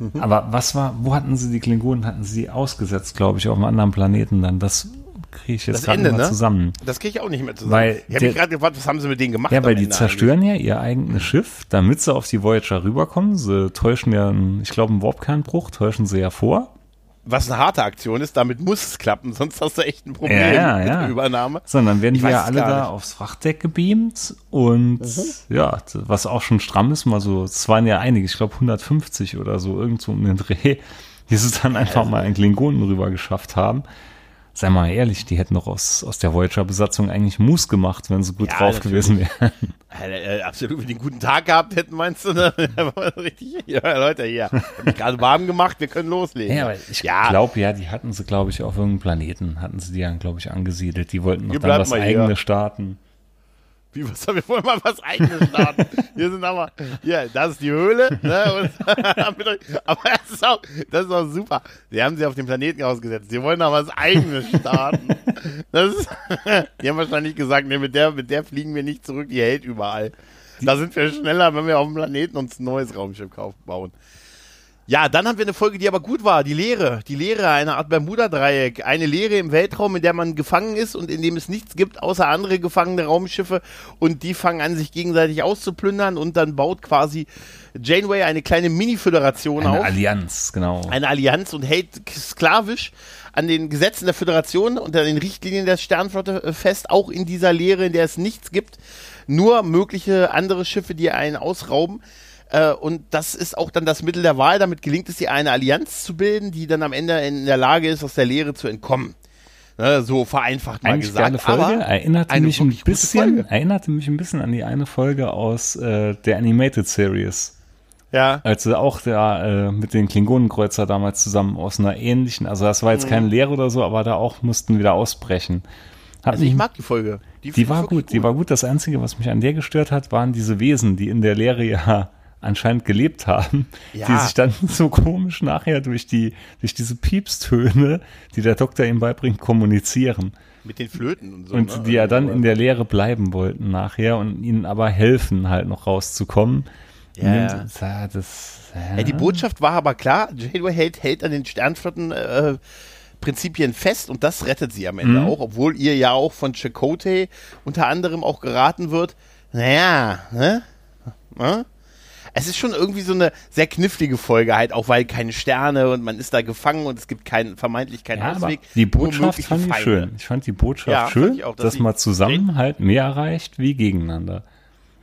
Speaker 1: Mhm.
Speaker 2: Aber was war, wo hatten sie die Klingonen, hatten sie ausgesetzt, glaube ich, auf einem anderen Planeten dann? Das kriege ich jetzt gerade
Speaker 1: Ende,
Speaker 2: mal
Speaker 1: ne?
Speaker 2: zusammen.
Speaker 1: Das kriege ich auch nicht mehr zusammen.
Speaker 2: Weil
Speaker 1: ich habe mich gerade gefragt, was haben sie mit denen gemacht?
Speaker 2: Ja, weil die
Speaker 1: Ende
Speaker 2: zerstören ja ihr eigenes Schiff, damit sie auf die Voyager rüberkommen. Sie täuschen ja, einen, ich glaube, einen Warpkernbruch, täuschen sie ja vor.
Speaker 1: Was eine harte Aktion ist, damit muss es klappen, *laughs* sonst hast du echt ein Problem
Speaker 2: Ja,
Speaker 1: mit
Speaker 2: ja.
Speaker 1: der Übernahme.
Speaker 2: Sondern werden
Speaker 1: Ich
Speaker 2: wir alle da
Speaker 1: nicht. Mhm.
Speaker 2: aufs Frachtdeck gebeamt und ja, was auch schon stramm ist, mal so, es waren ja einige, ich glaube 150 oder so, irgend so um den Dreh, die es dann einfach mal in Klingonen rüber geschafft haben. Sei mal ehrlich, die hätten doch aus, aus der Voyager-Besatzung eigentlich Moves gemacht, wenn sie gut
Speaker 1: Ja,
Speaker 2: drauf
Speaker 1: natürlich.
Speaker 2: gewesen wären.
Speaker 1: Äh, äh, absolut, wenn die einen guten Tag gehabt hätten, meinst du? Ne? *laughs* Richtig, ja, Leute, hier, gerade warm gemacht, wir können loslegen.
Speaker 2: Ja, aber ich
Speaker 1: Ja.
Speaker 2: glaube ja, die hatten sie, glaube ich, auf irgendeinem Planeten, hatten sie die ja, glaube ich, angesiedelt. Die wollten noch
Speaker 1: Wir
Speaker 2: dann was eigenes starten. *laughs*
Speaker 1: Wie, was haben wir wollen mal was eigenes starten? Hier sind aber, hier, das ist die Höhle, ne? Und, *laughs* aber das ist auch, das ist auch super. Sie haben sie auf den Planeten ausgesetzt. Sie wollen da was eigenes starten. Das ist, *laughs* die haben wahrscheinlich gesagt, nee, mit der, mit der fliegen wir nicht zurück, die hält überall. Da sind wir schneller, wenn wir auf dem Planeten uns ein neues Raumschiff kaufen, bauen. Ja, dann haben wir eine Folge, die aber gut war. Die Leere. Die Leere, eine Art Bermuda-Dreieck. Eine Leere im Weltraum, in der man gefangen ist und in dem es nichts gibt, außer andere gefangene Raumschiffe. Und die fangen an, sich gegenseitig auszuplündern. Und dann baut quasi Janeway eine kleine Mini-Föderation auf.
Speaker 2: Eine Allianz, genau.
Speaker 1: Eine Allianz und hält sklavisch an den Gesetzen der Föderation und an den Richtlinien der Sternflotte äh, fest, auch in dieser Leere, in der es nichts gibt. Nur mögliche andere Schiffe, die einen ausrauben. Äh, und das ist auch dann das Mittel der Wahl. Damit gelingt es ihr, eine Allianz zu bilden, die dann am Ende in der Lage ist, aus der Leere zu entkommen. Ne, so vereinfacht mal
Speaker 2: Eigentlich
Speaker 1: gesagt.
Speaker 2: geile Folge.
Speaker 1: Aber
Speaker 2: erinnerte
Speaker 1: eine
Speaker 2: mich ein bisschen, erinnerte mich ein bisschen an die eine Folge aus äh, der Animated Series.
Speaker 1: ja,
Speaker 2: Als sie auch da äh, mit den Klingonenkreuzer damals zusammen aus einer ähnlichen, also das war jetzt keine Lehre oder so, aber da auch mussten wieder ausbrechen. Hat
Speaker 1: Mhm. also ich
Speaker 2: mich-
Speaker 1: mag die Folge.
Speaker 2: die
Speaker 1: ich
Speaker 2: war
Speaker 1: wirklich
Speaker 2: gut, die war gut. Das Einzige, was mich an der gestört hat, waren diese Wesen, die in der Lehre ja anscheinend gelebt haben,
Speaker 1: Ja.
Speaker 2: die sich dann so komisch nachher durch die, durch diese Piepstöne, die der Doktor ihm beibringt, kommunizieren.
Speaker 1: Mit den Flöten und so.
Speaker 2: Und
Speaker 1: ne?
Speaker 2: die ja dann in der Lehre bleiben wollten nachher und ihnen aber helfen, halt noch rauszukommen.
Speaker 1: Ja, ja,
Speaker 2: das, ja.
Speaker 1: Ja, die Botschaft war aber klar, Janeway hält, hält an den Sternflotten äh, Prinzipien fest und das rettet sie am Ende
Speaker 2: Mhm.
Speaker 1: auch, obwohl ihr ja auch von Chakotay unter anderem auch geraten wird, naja, ne? ne? Es ist schon irgendwie so eine sehr knifflige Folge halt, auch weil keine Sterne und man ist da gefangen und es gibt keinen, vermeintlich keinen
Speaker 2: ja,
Speaker 1: Ausweg.
Speaker 2: die Botschaft fand ich
Speaker 1: Feinde.
Speaker 2: schön. Ich fand die Botschaft
Speaker 1: Ja,
Speaker 2: schön,
Speaker 1: ich auch, dass
Speaker 2: dass man zusammen halt mehr erreicht wie gegeneinander.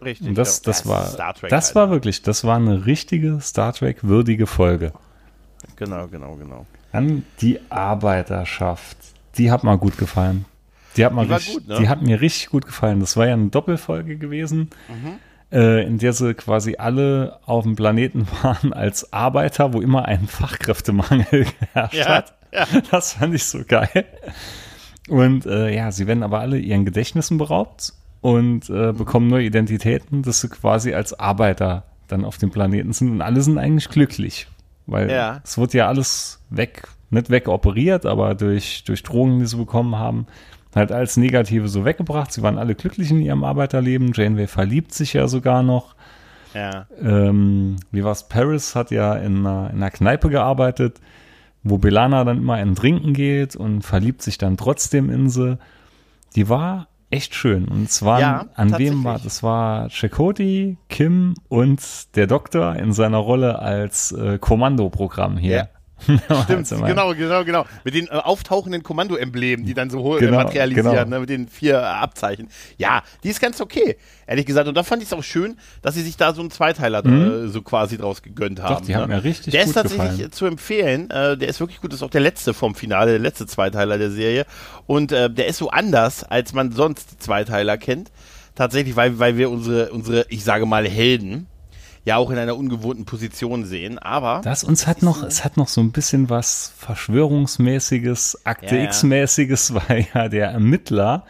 Speaker 1: Richtig.
Speaker 2: Und das, das
Speaker 1: ist
Speaker 2: war,
Speaker 1: Trek
Speaker 2: das war wirklich, das war eine richtige Star Trek würdige Folge.
Speaker 1: Genau, genau, genau.
Speaker 2: Dann die Arbeiterschaft. Die hat mir gut gefallen. Die hat mir,
Speaker 1: Die
Speaker 2: richtig,
Speaker 1: gut, ne?
Speaker 2: die hat mir richtig gut gefallen. Das war ja eine Doppelfolge gewesen,
Speaker 1: Mhm.
Speaker 2: Äh, in der sie quasi alle auf dem Planeten *laughs* waren als Arbeiter, wo immer ein Fachkräftemangel *laughs* geherrscht
Speaker 1: Ja,
Speaker 2: hat. *laughs* Das fand ich so geil. Und äh, ja, sie werden aber alle ihren Gedächtnissen beraubt und äh, bekommen neue Identitäten, dass sie quasi als Arbeiter dann auf dem Planeten sind und alle sind eigentlich glücklich. Weil
Speaker 1: Ja.
Speaker 2: es wird ja alles weg, nicht wegoperiert, aber durch, durch Drogen, die sie bekommen haben, halt als Negative so weggebracht. Sie waren alle glücklich in ihrem Arbeiterleben. Janeway verliebt sich ja sogar noch.
Speaker 1: Ja.
Speaker 2: Ähm, wie war's? Paris hat ja in einer, in einer Kneipe gearbeitet, wo Belana dann immer in Trinken geht und verliebt sich dann trotzdem in sie. Die war echt schön. Und zwar,
Speaker 1: Ja,
Speaker 2: an wem war das? war Chakoti, Kim und der Doktor in seiner Rolle als äh, Kommandoprogramm hier. *laughs*
Speaker 1: Stimmt,
Speaker 2: Also
Speaker 1: genau, genau, genau. Mit den äh, auftauchenden Kommando-Emblemen, die dann so hoch
Speaker 2: Genau,
Speaker 1: äh, materialisieren,
Speaker 2: genau.
Speaker 1: ne, mit den vier äh, Abzeichen. Ja, die ist ganz okay, ehrlich gesagt. Und da fand ich es auch schön, dass sie sich da so einen Zweiteiler äh, so quasi draus gegönnt haben.
Speaker 2: Mhm. die haben
Speaker 1: ne?
Speaker 2: mir richtig
Speaker 1: Der
Speaker 2: gut
Speaker 1: ist tatsächlich
Speaker 2: gefallen.
Speaker 1: äh, zu empfehlen. Äh, der ist wirklich gut. Das ist auch der letzte vom Finale, der letzte Zweiteiler der Serie. Und äh, der ist so anders, als man sonst die Zweiteiler kennt. Tatsächlich, weil, weil wir unsere, unsere, ich sage mal, Helden ja auch in einer ungewohnten Position sehen. Aber
Speaker 2: Das uns hat noch, es hat noch so ein bisschen was Verschwörungsmäßiges, Akte
Speaker 1: Ja, ja.
Speaker 2: X-mäßiges, *laughs* weil ja der Ermittler,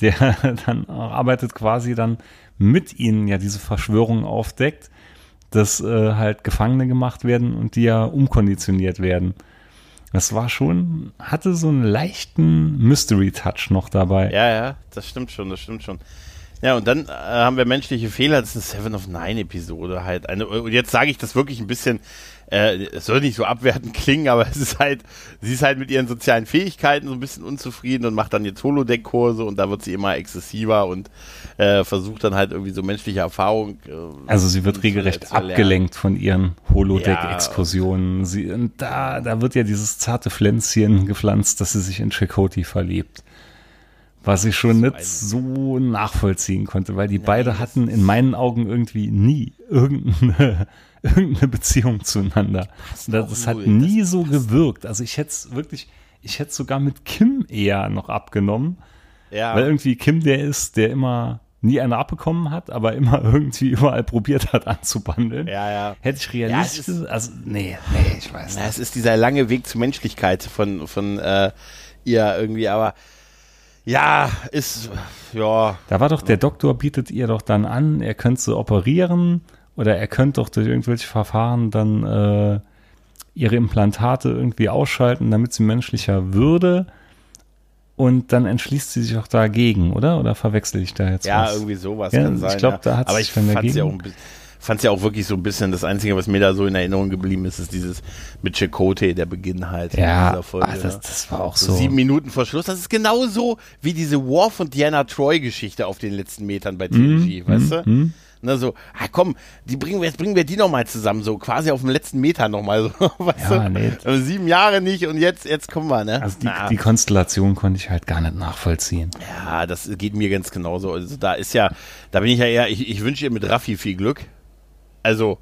Speaker 2: der *laughs* dann arbeitet quasi dann mit ihnen ja diese Verschwörung aufdeckt, dass äh, halt Gefangene gemacht werden und die ja umkonditioniert werden. Das war schon, hatte so einen leichten Mystery-Touch noch dabei.
Speaker 1: Ja, ja, das stimmt schon, das stimmt schon. Ja, und dann äh, haben wir menschliche Fehler, das ist eine Seven of Nine Episode halt. Eine, und jetzt sage ich das wirklich ein bisschen, äh, es soll nicht so abwertend *laughs* klingen, aber es ist halt, sie ist halt mit ihren sozialen Fähigkeiten so ein bisschen unzufrieden und macht dann jetzt Holodeck-Kurse und da wird sie immer exzessiver und äh, versucht dann halt irgendwie so menschliche Erfahrung. Äh,
Speaker 2: Also sie wird regelrecht abgelenkt von ihren Holodeck-Exkursionen. Sie, und da, da wird ja dieses zarte Pflänzchen gepflanzt, dass sie sich in Chakoti verliebt. Was ich schon nicht so nachvollziehen konnte, weil die beide hatten in meinen Augen irgendwie nie irgendeine, *laughs* irgendeine Beziehung zueinander. Das, das hat nie so gewirkt. Also ich hätte es wirklich, ich hätte sogar mit Kim eher noch abgenommen.
Speaker 1: Ja.
Speaker 2: Weil irgendwie Kim der ist, der immer nie eine abbekommen hat, aber immer *laughs* irgendwie überall probiert hat anzubandeln.
Speaker 1: Ja, ja.
Speaker 2: Hätte ich
Speaker 1: Ja,
Speaker 2: realistisch,
Speaker 1: ist-
Speaker 2: also nee, nee, ich weiß nicht.
Speaker 1: es ist dieser lange Weg zur Menschlichkeit von, von äh, ihr irgendwie, aber ja, ist, ja,
Speaker 2: Da war doch der Doktor bietet ihr doch dann an, er könnte sie operieren oder er könnte doch durch irgendwelche Verfahren dann äh, ihre Implantate irgendwie ausschalten, damit sie menschlicher würde. Und dann entschließt sie sich auch dagegen, oder? Oder verwechsel ich da jetzt
Speaker 1: ja,
Speaker 2: was?
Speaker 1: irgendwie sowas
Speaker 2: Ja,
Speaker 1: kann
Speaker 2: ich
Speaker 1: sein.
Speaker 2: glaub,
Speaker 1: ja.
Speaker 2: da hat sie
Speaker 1: ich
Speaker 2: sich dann dagegen-
Speaker 1: auch ein bisschen, fand es ja auch wirklich so ein bisschen, das Einzige, was mir da so in Erinnerung geblieben ist, ist dieses mit Chakotay, der Beginn halt
Speaker 2: Ja,
Speaker 1: dieser Folge.
Speaker 2: ah, das,
Speaker 1: ne?
Speaker 2: das war auch
Speaker 1: so
Speaker 2: so.
Speaker 1: sieben Minuten vor Schluss. Das ist genauso wie diese Worf und Diana Troy-Geschichte auf den letzten Metern bei TNG,
Speaker 2: Mhm,
Speaker 1: weißt du? Ne, so, ah, komm, die bringen wir, jetzt bringen wir die nochmal zusammen, so quasi auf dem letzten Meter nochmal, *laughs* so, weißt
Speaker 2: Ja,
Speaker 1: du?
Speaker 2: nee.
Speaker 1: Also sieben Jahre nicht und jetzt, jetzt kommen wir, ne?
Speaker 2: Also die, die Konstellation konnte ich halt gar nicht nachvollziehen.
Speaker 1: ja, das geht mir ganz genauso. Also da ist ja, da bin ich ja eher, ich, ich wünsche ihr mit Raffi viel Glück. Also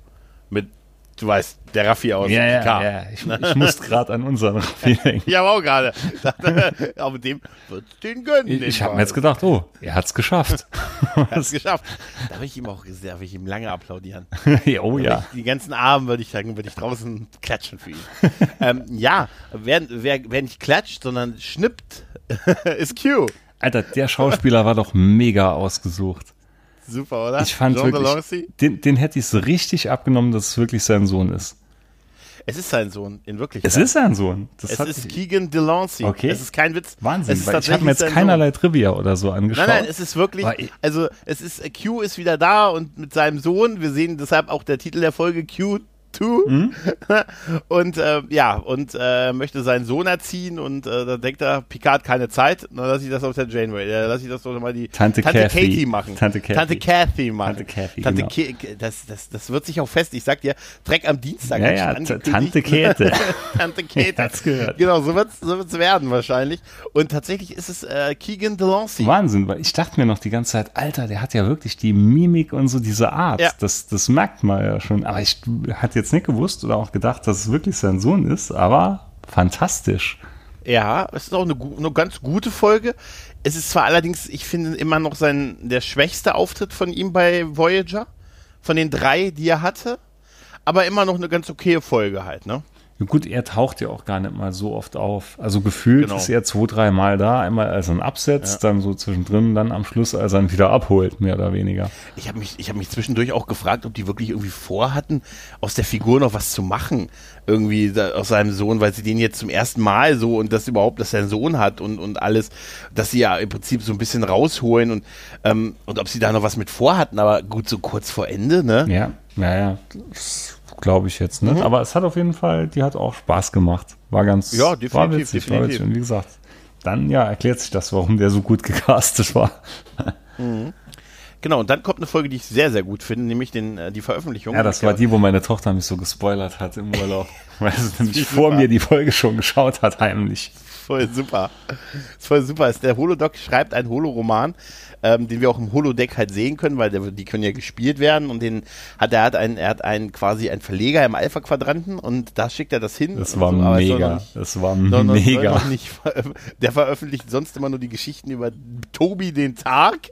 Speaker 1: mit, du weißt, der Raffi aus Picard.
Speaker 2: Ich, ich muss gerade an unseren Raffi denken.
Speaker 1: Ich habe auch gerade. *laughs* Aber dem wird den gönnen.
Speaker 2: Ich, ich habe mir jetzt gedacht, oh, er hat's geschafft.
Speaker 1: Er hat's *laughs* geschafft. Da will ich ihm auch will ich ihm lange applaudieren. *laughs*
Speaker 2: oh ja.
Speaker 1: Die ganzen Abend würde ich sagen, würde ich draußen klatschen für ihn. ähm, ja, wer, wer, wer nicht klatscht, sondern schnippt, ist Q.
Speaker 2: Alter, der Schauspieler war doch mega ausgesucht.
Speaker 1: Super, oder?
Speaker 2: Ich fand
Speaker 1: Jean
Speaker 2: wirklich, den, den hätte ich so richtig abgenommen, dass es wirklich sein Sohn ist.
Speaker 1: Es ist sein Sohn, in Wirklichkeit.
Speaker 2: Es ist sein Sohn. Das
Speaker 1: Es ist Keegan Delancey.
Speaker 2: Okay.
Speaker 1: Es ist kein Witz.
Speaker 2: Wahnsinn, ich habe mir jetzt keinerlei Trivia oder so angeschaut.
Speaker 1: Nein, nein, es ist wirklich, also es ist, Q ist wieder da und mit seinem Sohn, wir sehen deshalb auch der Titel der Folge Q2
Speaker 2: Mhm. *laughs*
Speaker 1: und äh, ja, und äh, möchte seinen Sohn erziehen und äh, da denkt er, Picard keine Zeit, dann lass ich das auf der Janeway, äh, lass ich das doch mal die
Speaker 2: Tante Kathy.
Speaker 1: Katie machen.
Speaker 2: Tante Kathy.
Speaker 1: Tante Kathy machen.
Speaker 2: Tante Kathy,
Speaker 1: Tante
Speaker 2: genau.
Speaker 1: Das, das, das wird sich auch fest, ich sag dir, Dreck am Dienstag.
Speaker 2: Ja, ja. Tante Käthe. *laughs*
Speaker 1: Tante Käthe.
Speaker 2: Hat's gehört.
Speaker 1: Genau, so wird's, so wird's werden wahrscheinlich. Und tatsächlich ist es äh, Keegan Delancey.
Speaker 2: Wahnsinn, weil ich dachte mir noch die ganze Zeit, Alter, der hat ja wirklich die Mimik und so diese Art.
Speaker 1: Ja.
Speaker 2: Das, das merkt man ja schon. Aber ich hatte jetzt nicht gewusst oder auch gedacht, dass es wirklich sein Sohn ist, aber fantastisch.
Speaker 1: Ja, es ist auch eine, eine ganz gute Folge. Es ist zwar allerdings, ich finde immer noch sein der schwächste Auftritt von ihm bei Voyager, von den drei, die er hatte, aber immer noch eine ganz okaye Folge halt, ne?
Speaker 2: Ja, gut, er taucht ja auch gar nicht mal so oft auf. Also gefühlt
Speaker 1: Genau.
Speaker 2: ist er zwei, drei Mal da. Einmal als er ihn absetzt, dann so zwischendrin, dann am Schluss, als er ihn wieder abholt, mehr oder weniger.
Speaker 1: Ich habe mich, ich habe mich zwischendurch auch gefragt, ob die wirklich irgendwie vorhatten, aus der Figur noch was zu machen, irgendwie da, aus seinem Sohn, weil sie den jetzt zum ersten Mal so und das überhaupt, dass er einen Sohn hat und und alles, dass sie ja im Prinzip so ein bisschen rausholen und ähm, und ob sie da noch was mit vorhatten, aber gut so kurz vor Ende, ne?
Speaker 2: Ja, ja, ja. Glaube ich jetzt nicht. Aber es hat auf jeden Fall, die hat auch Spaß gemacht. War ganz,
Speaker 1: Ja,
Speaker 2: war
Speaker 1: definitiv,
Speaker 2: witzig, war
Speaker 1: definitiv.
Speaker 2: witzig. Und wie gesagt, dann ja, erklärt sich das, warum der so gut gecastet war. *laughs*
Speaker 1: Genau, und dann kommt eine Folge, die ich sehr, sehr gut finde, nämlich den, äh, die Veröffentlichung.
Speaker 2: Ja, das war die, wo meine Tochter mich so gespoilert hat im Urlaub. *laughs* Weil sie nämlich vor mir die Folge schon geschaut hat, heimlich.
Speaker 1: Voll super. Ist voll super. Ist der Holodoc schreibt einen Holoroman, ähm, den wir auch im Holodeck halt sehen können, weil der, die können ja gespielt werden und den hat er hat einen, er hat einen quasi einen Verleger im Alpha-Quadranten und da schickt er das hin.
Speaker 2: Das war
Speaker 1: so, noch
Speaker 2: mega.
Speaker 1: nicht-
Speaker 2: Das war mega.
Speaker 1: nicht *laughs* der veröffentlicht sonst immer nur die Geschichten über Tobi den Tag.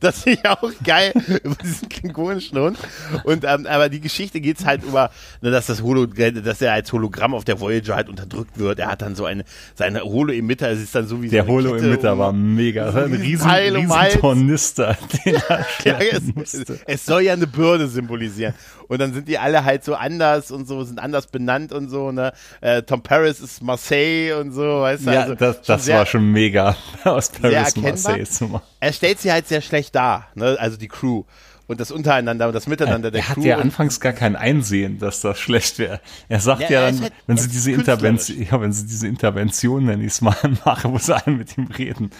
Speaker 1: Das finde ich auch geil, *laughs* über diesen klingonischen Hund. Und, ähm, aber die Geschichte geht's halt über, ne, dass das Holo, dass er als Hologramm auf der Voyager halt unterdrückt wird. Er hat dann so eine, seine Holo-Emitter, es ist dann so wie
Speaker 2: Der
Speaker 1: so
Speaker 2: Holo-Emitter war
Speaker 1: um-
Speaker 2: mega. War ein
Speaker 1: riesen Teil um
Speaker 2: riesen
Speaker 1: Hals.
Speaker 2: Tornister, *laughs* den er
Speaker 1: Ja, es, es soll ja eine Bürde symbolisieren. Und dann sind die alle halt so anders und so, sind anders benannt und so, ne? Äh, Tom Paris ist Marseille und so, weißt du?
Speaker 2: Ja,
Speaker 1: also
Speaker 2: das, das
Speaker 1: sehr-
Speaker 2: war schon mega, *laughs* aus Paris. Marseille zu machen.
Speaker 1: Er stellt sie halt sehr schlecht dar, ne? Also die Crew. Und das Untereinander und das Miteinander der
Speaker 2: er hat
Speaker 1: Crew.
Speaker 2: ja anfangs gar kein Einsehen, dass das schlecht wäre. Er sagt
Speaker 1: Ja,
Speaker 2: ja, dann,
Speaker 1: halt-
Speaker 2: wenn sie diese. Intervention, ja, wenn sie diese Intervention, nenne ich es mal, *laughs* machen, wo sie alle mit ihm reden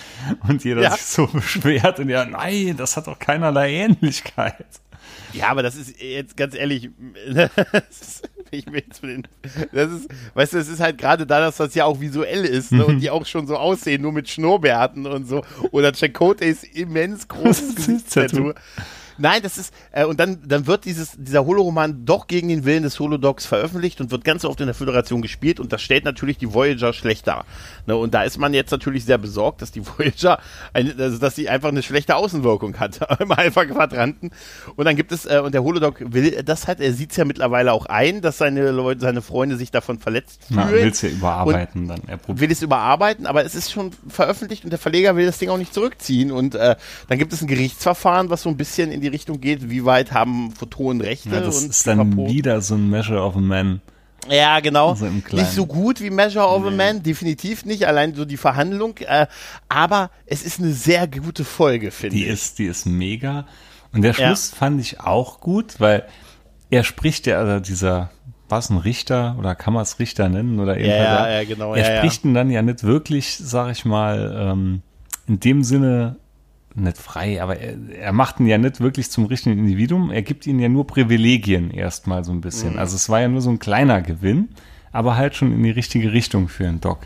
Speaker 2: und jeder
Speaker 1: Ja.
Speaker 2: sich so *laughs* beschwert und ja, nein, das hat doch keinerlei Ähnlichkeit.
Speaker 1: Ja, aber das ist jetzt ganz ehrlich, *laughs* das ist, *laughs* ich will jetzt mit den, das ist, weißt du, es ist halt gerade da, dass das ja auch visuell ist ne,
Speaker 2: Mhm.
Speaker 1: und die auch schon so aussehen, nur mit Schnurrbärten und so. Oder Chakotay's immens *laughs* großes Gesichtstattoo. Nein, das ist, äh, und dann, dann wird dieses, dieser Holoroman doch gegen den Willen des Holodocs veröffentlicht und wird ganz oft in der Föderation gespielt und das stellt natürlich die Voyager schlecht dar. Ne, und da ist man jetzt natürlich sehr besorgt, dass die *laughs* Voyager, eine, also dass sie einfach eine schlechte Außenwirkung hat *laughs* im Alpha-Quadranten. Und dann gibt es, äh, und der Holodoc will das halt, er sieht es ja mittlerweile auch ein, dass seine Leute, seine Freunde sich davon verletzt fühlen.
Speaker 2: Na, will's ja überarbeiten dann. Er probiert.
Speaker 1: will es überarbeiten, aber es ist schon veröffentlicht und der Verleger will das Ding auch nicht zurückziehen. Und äh, dann gibt es ein Gerichtsverfahren, was so ein bisschen in die Richtung geht, wie weit haben Photonen Rechte.
Speaker 2: Ja, das ist dann
Speaker 1: pipapo.
Speaker 2: wieder so ein Measure of a Man.
Speaker 1: Ja, genau.
Speaker 2: Kleinen.
Speaker 1: nicht so gut wie Measure of a Man, definitiv nicht, allein so die Verhandlung. Äh, aber es ist eine sehr gute Folge, finde ich.
Speaker 2: ist, die ist mega. Und der Schluss fand ich auch gut, weil er spricht ja, also dieser, was ein Richter oder kann man es Richter nennen oder
Speaker 1: ja, ja, ja, genau.
Speaker 2: Er
Speaker 1: ja,
Speaker 2: spricht ihn dann ja nicht wirklich, sag ich mal, ähm, in dem Sinne nicht frei, aber er, er macht ihn ja nicht wirklich zum richtigen Individuum. Er gibt ihnen ja nur Privilegien erstmal so ein bisschen. Mhm. Also es war ja nur so ein kleiner Gewinn, aber halt schon in die richtige Richtung für einen Doc.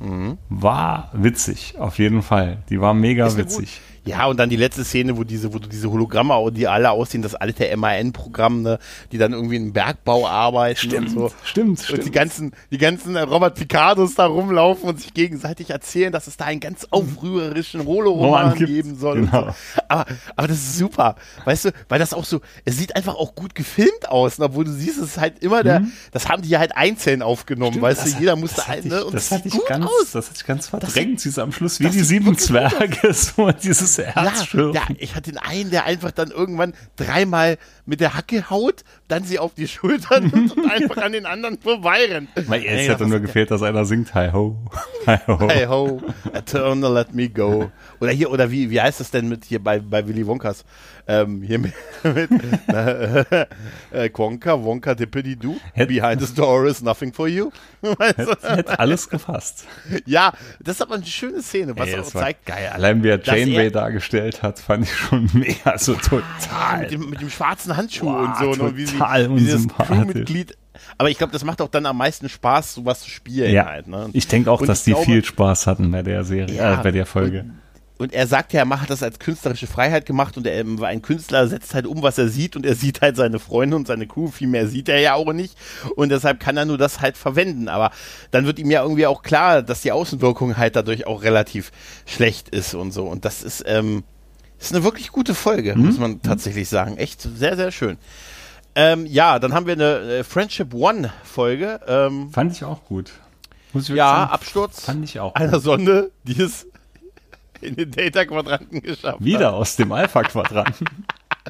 Speaker 2: Mhm. War witzig, auf jeden Fall. Die war mega witzig.
Speaker 1: Gut. Ja, und dann die letzte Szene, wo diese, wo du diese Hologramme, die alle aussehen, das alte MAN-Programm, ne, die dann irgendwie im Bergbau arbeiten
Speaker 2: stimmt,
Speaker 1: und so.
Speaker 2: Stimmt,
Speaker 1: und
Speaker 2: stimmt.
Speaker 1: die ganzen, die ganzen Robert Picardos da rumlaufen und sich gegenseitig erzählen, dass es da einen ganz aufrührerischen Holo-Roman geben soll. Genau. So. Aber, aber das ist super. Weißt du, weil das auch so, es sieht einfach auch gut gefilmt aus, ne, obwohl du siehst, es ist halt immer der, mhm. das haben die ja halt einzeln aufgenommen, stimmt, weißt du, jeder musste halt,
Speaker 2: ne, und das, das hat ich ganz, aus. das hatte ich ganz verdrängt, sie ist am Schluss wie die sieben Zwerge, *laughs* so dieses dieses
Speaker 1: ja, der, ich hatte den einen, der einfach dann irgendwann dreimal mit der Hacke haut, dann sie auf die Schulter nimmt *laughs* und einfach an den anderen vorbeirennt.
Speaker 2: Mein, es hey, hätte nur gefehlt, dass einer singt Hi *laughs* ho, Hi ho.
Speaker 1: Hi ho, Eternal let me go. Oder hier, oder wie, wie heißt das denn mit hier bei, bei Willy Wonkas? Ähm, hier mit, *laughs* mit *laughs* äh, äh, Quonka, Wonka, Dippity Doo. Behind the door is nothing for you. *laughs*
Speaker 2: Hätte, hätte alles gefasst.
Speaker 1: Ja, das ist aber eine schöne Szene, was Ey,
Speaker 2: auch zeigt. Geil, allein wie er Janeway dargestellt hat, fand ich schon mega, so total.
Speaker 1: mit, dem, mit dem schwarzen Handschuh Boah, und so.
Speaker 2: Total und wie sie, wie das Crewmitglied
Speaker 1: aber ich glaube, das macht auch dann am meisten Spaß, sowas zu spielen.
Speaker 2: Ja, halt, ne? ich denke auch, und dass die glaube, viel Spaß hatten bei der Serie, ja, äh, bei der Folge.
Speaker 1: Und, und er sagt ja, er macht das als künstlerische Freiheit gemacht und er war ein Künstler, setzt halt um, was er sieht und er sieht halt seine Freunde und seine Crew, viel mehr sieht er ja auch nicht und deshalb kann er nur das halt verwenden, aber dann wird ihm ja irgendwie auch klar, dass die Außenwirkung halt dadurch auch relativ schlecht ist und so und das ist, ähm, ist eine wirklich gute Folge, mhm. muss man tatsächlich sagen, echt sehr, sehr schön. Ähm, ja, dann haben wir eine äh, Friendship One Folge. Ähm,
Speaker 2: Fand ich auch gut.
Speaker 1: ja, sagen, Absturz
Speaker 2: fand ich auch
Speaker 1: einer Sonde, die es in den Data-Quadranten geschafft
Speaker 2: Wieder hat. aus dem Alpha-Quadranten.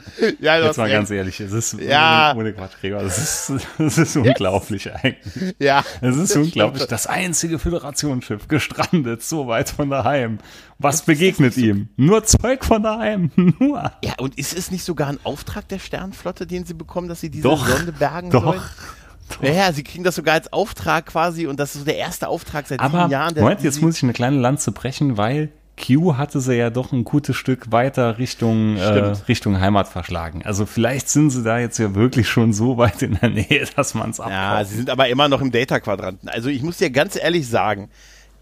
Speaker 2: *laughs*
Speaker 1: ja,
Speaker 2: Jetzt mal recht. ganz ehrlich, es ist
Speaker 1: ja.
Speaker 2: ohne, ohne Quatsch, Gregor. Das ist, das ist unglaublich eigentlich.
Speaker 1: Ja.
Speaker 2: Es ist das unglaublich. Stimmt. Das einzige Föderationsschiff gestrandet, so weit von daheim. Was das begegnet ihm? Nur Zeug von daheim. *laughs* Nur.
Speaker 1: Ja, und ist es nicht sogar ein Auftrag der Sternflotte, den sie bekommen, dass sie diese
Speaker 2: doch,
Speaker 1: Sonde bergen
Speaker 2: doch.
Speaker 1: sollen? Doch. Ja, ja, sie kriegen das sogar als Auftrag quasi und das ist so der erste Auftrag seit
Speaker 2: Aber
Speaker 1: sieben Jahren.
Speaker 2: Moment, jetzt muss ich eine kleine Lanze brechen, weil Q hatte sie ja doch ein gutes Stück weiter Richtung, äh, Richtung Heimat verschlagen. Also vielleicht sind sie da jetzt ja wirklich schon so weit in der Nähe, *laughs* dass man es abkauft.
Speaker 1: Ja, sie sind aber immer noch im Data-Quadranten. Also ich muss dir ganz ehrlich sagen,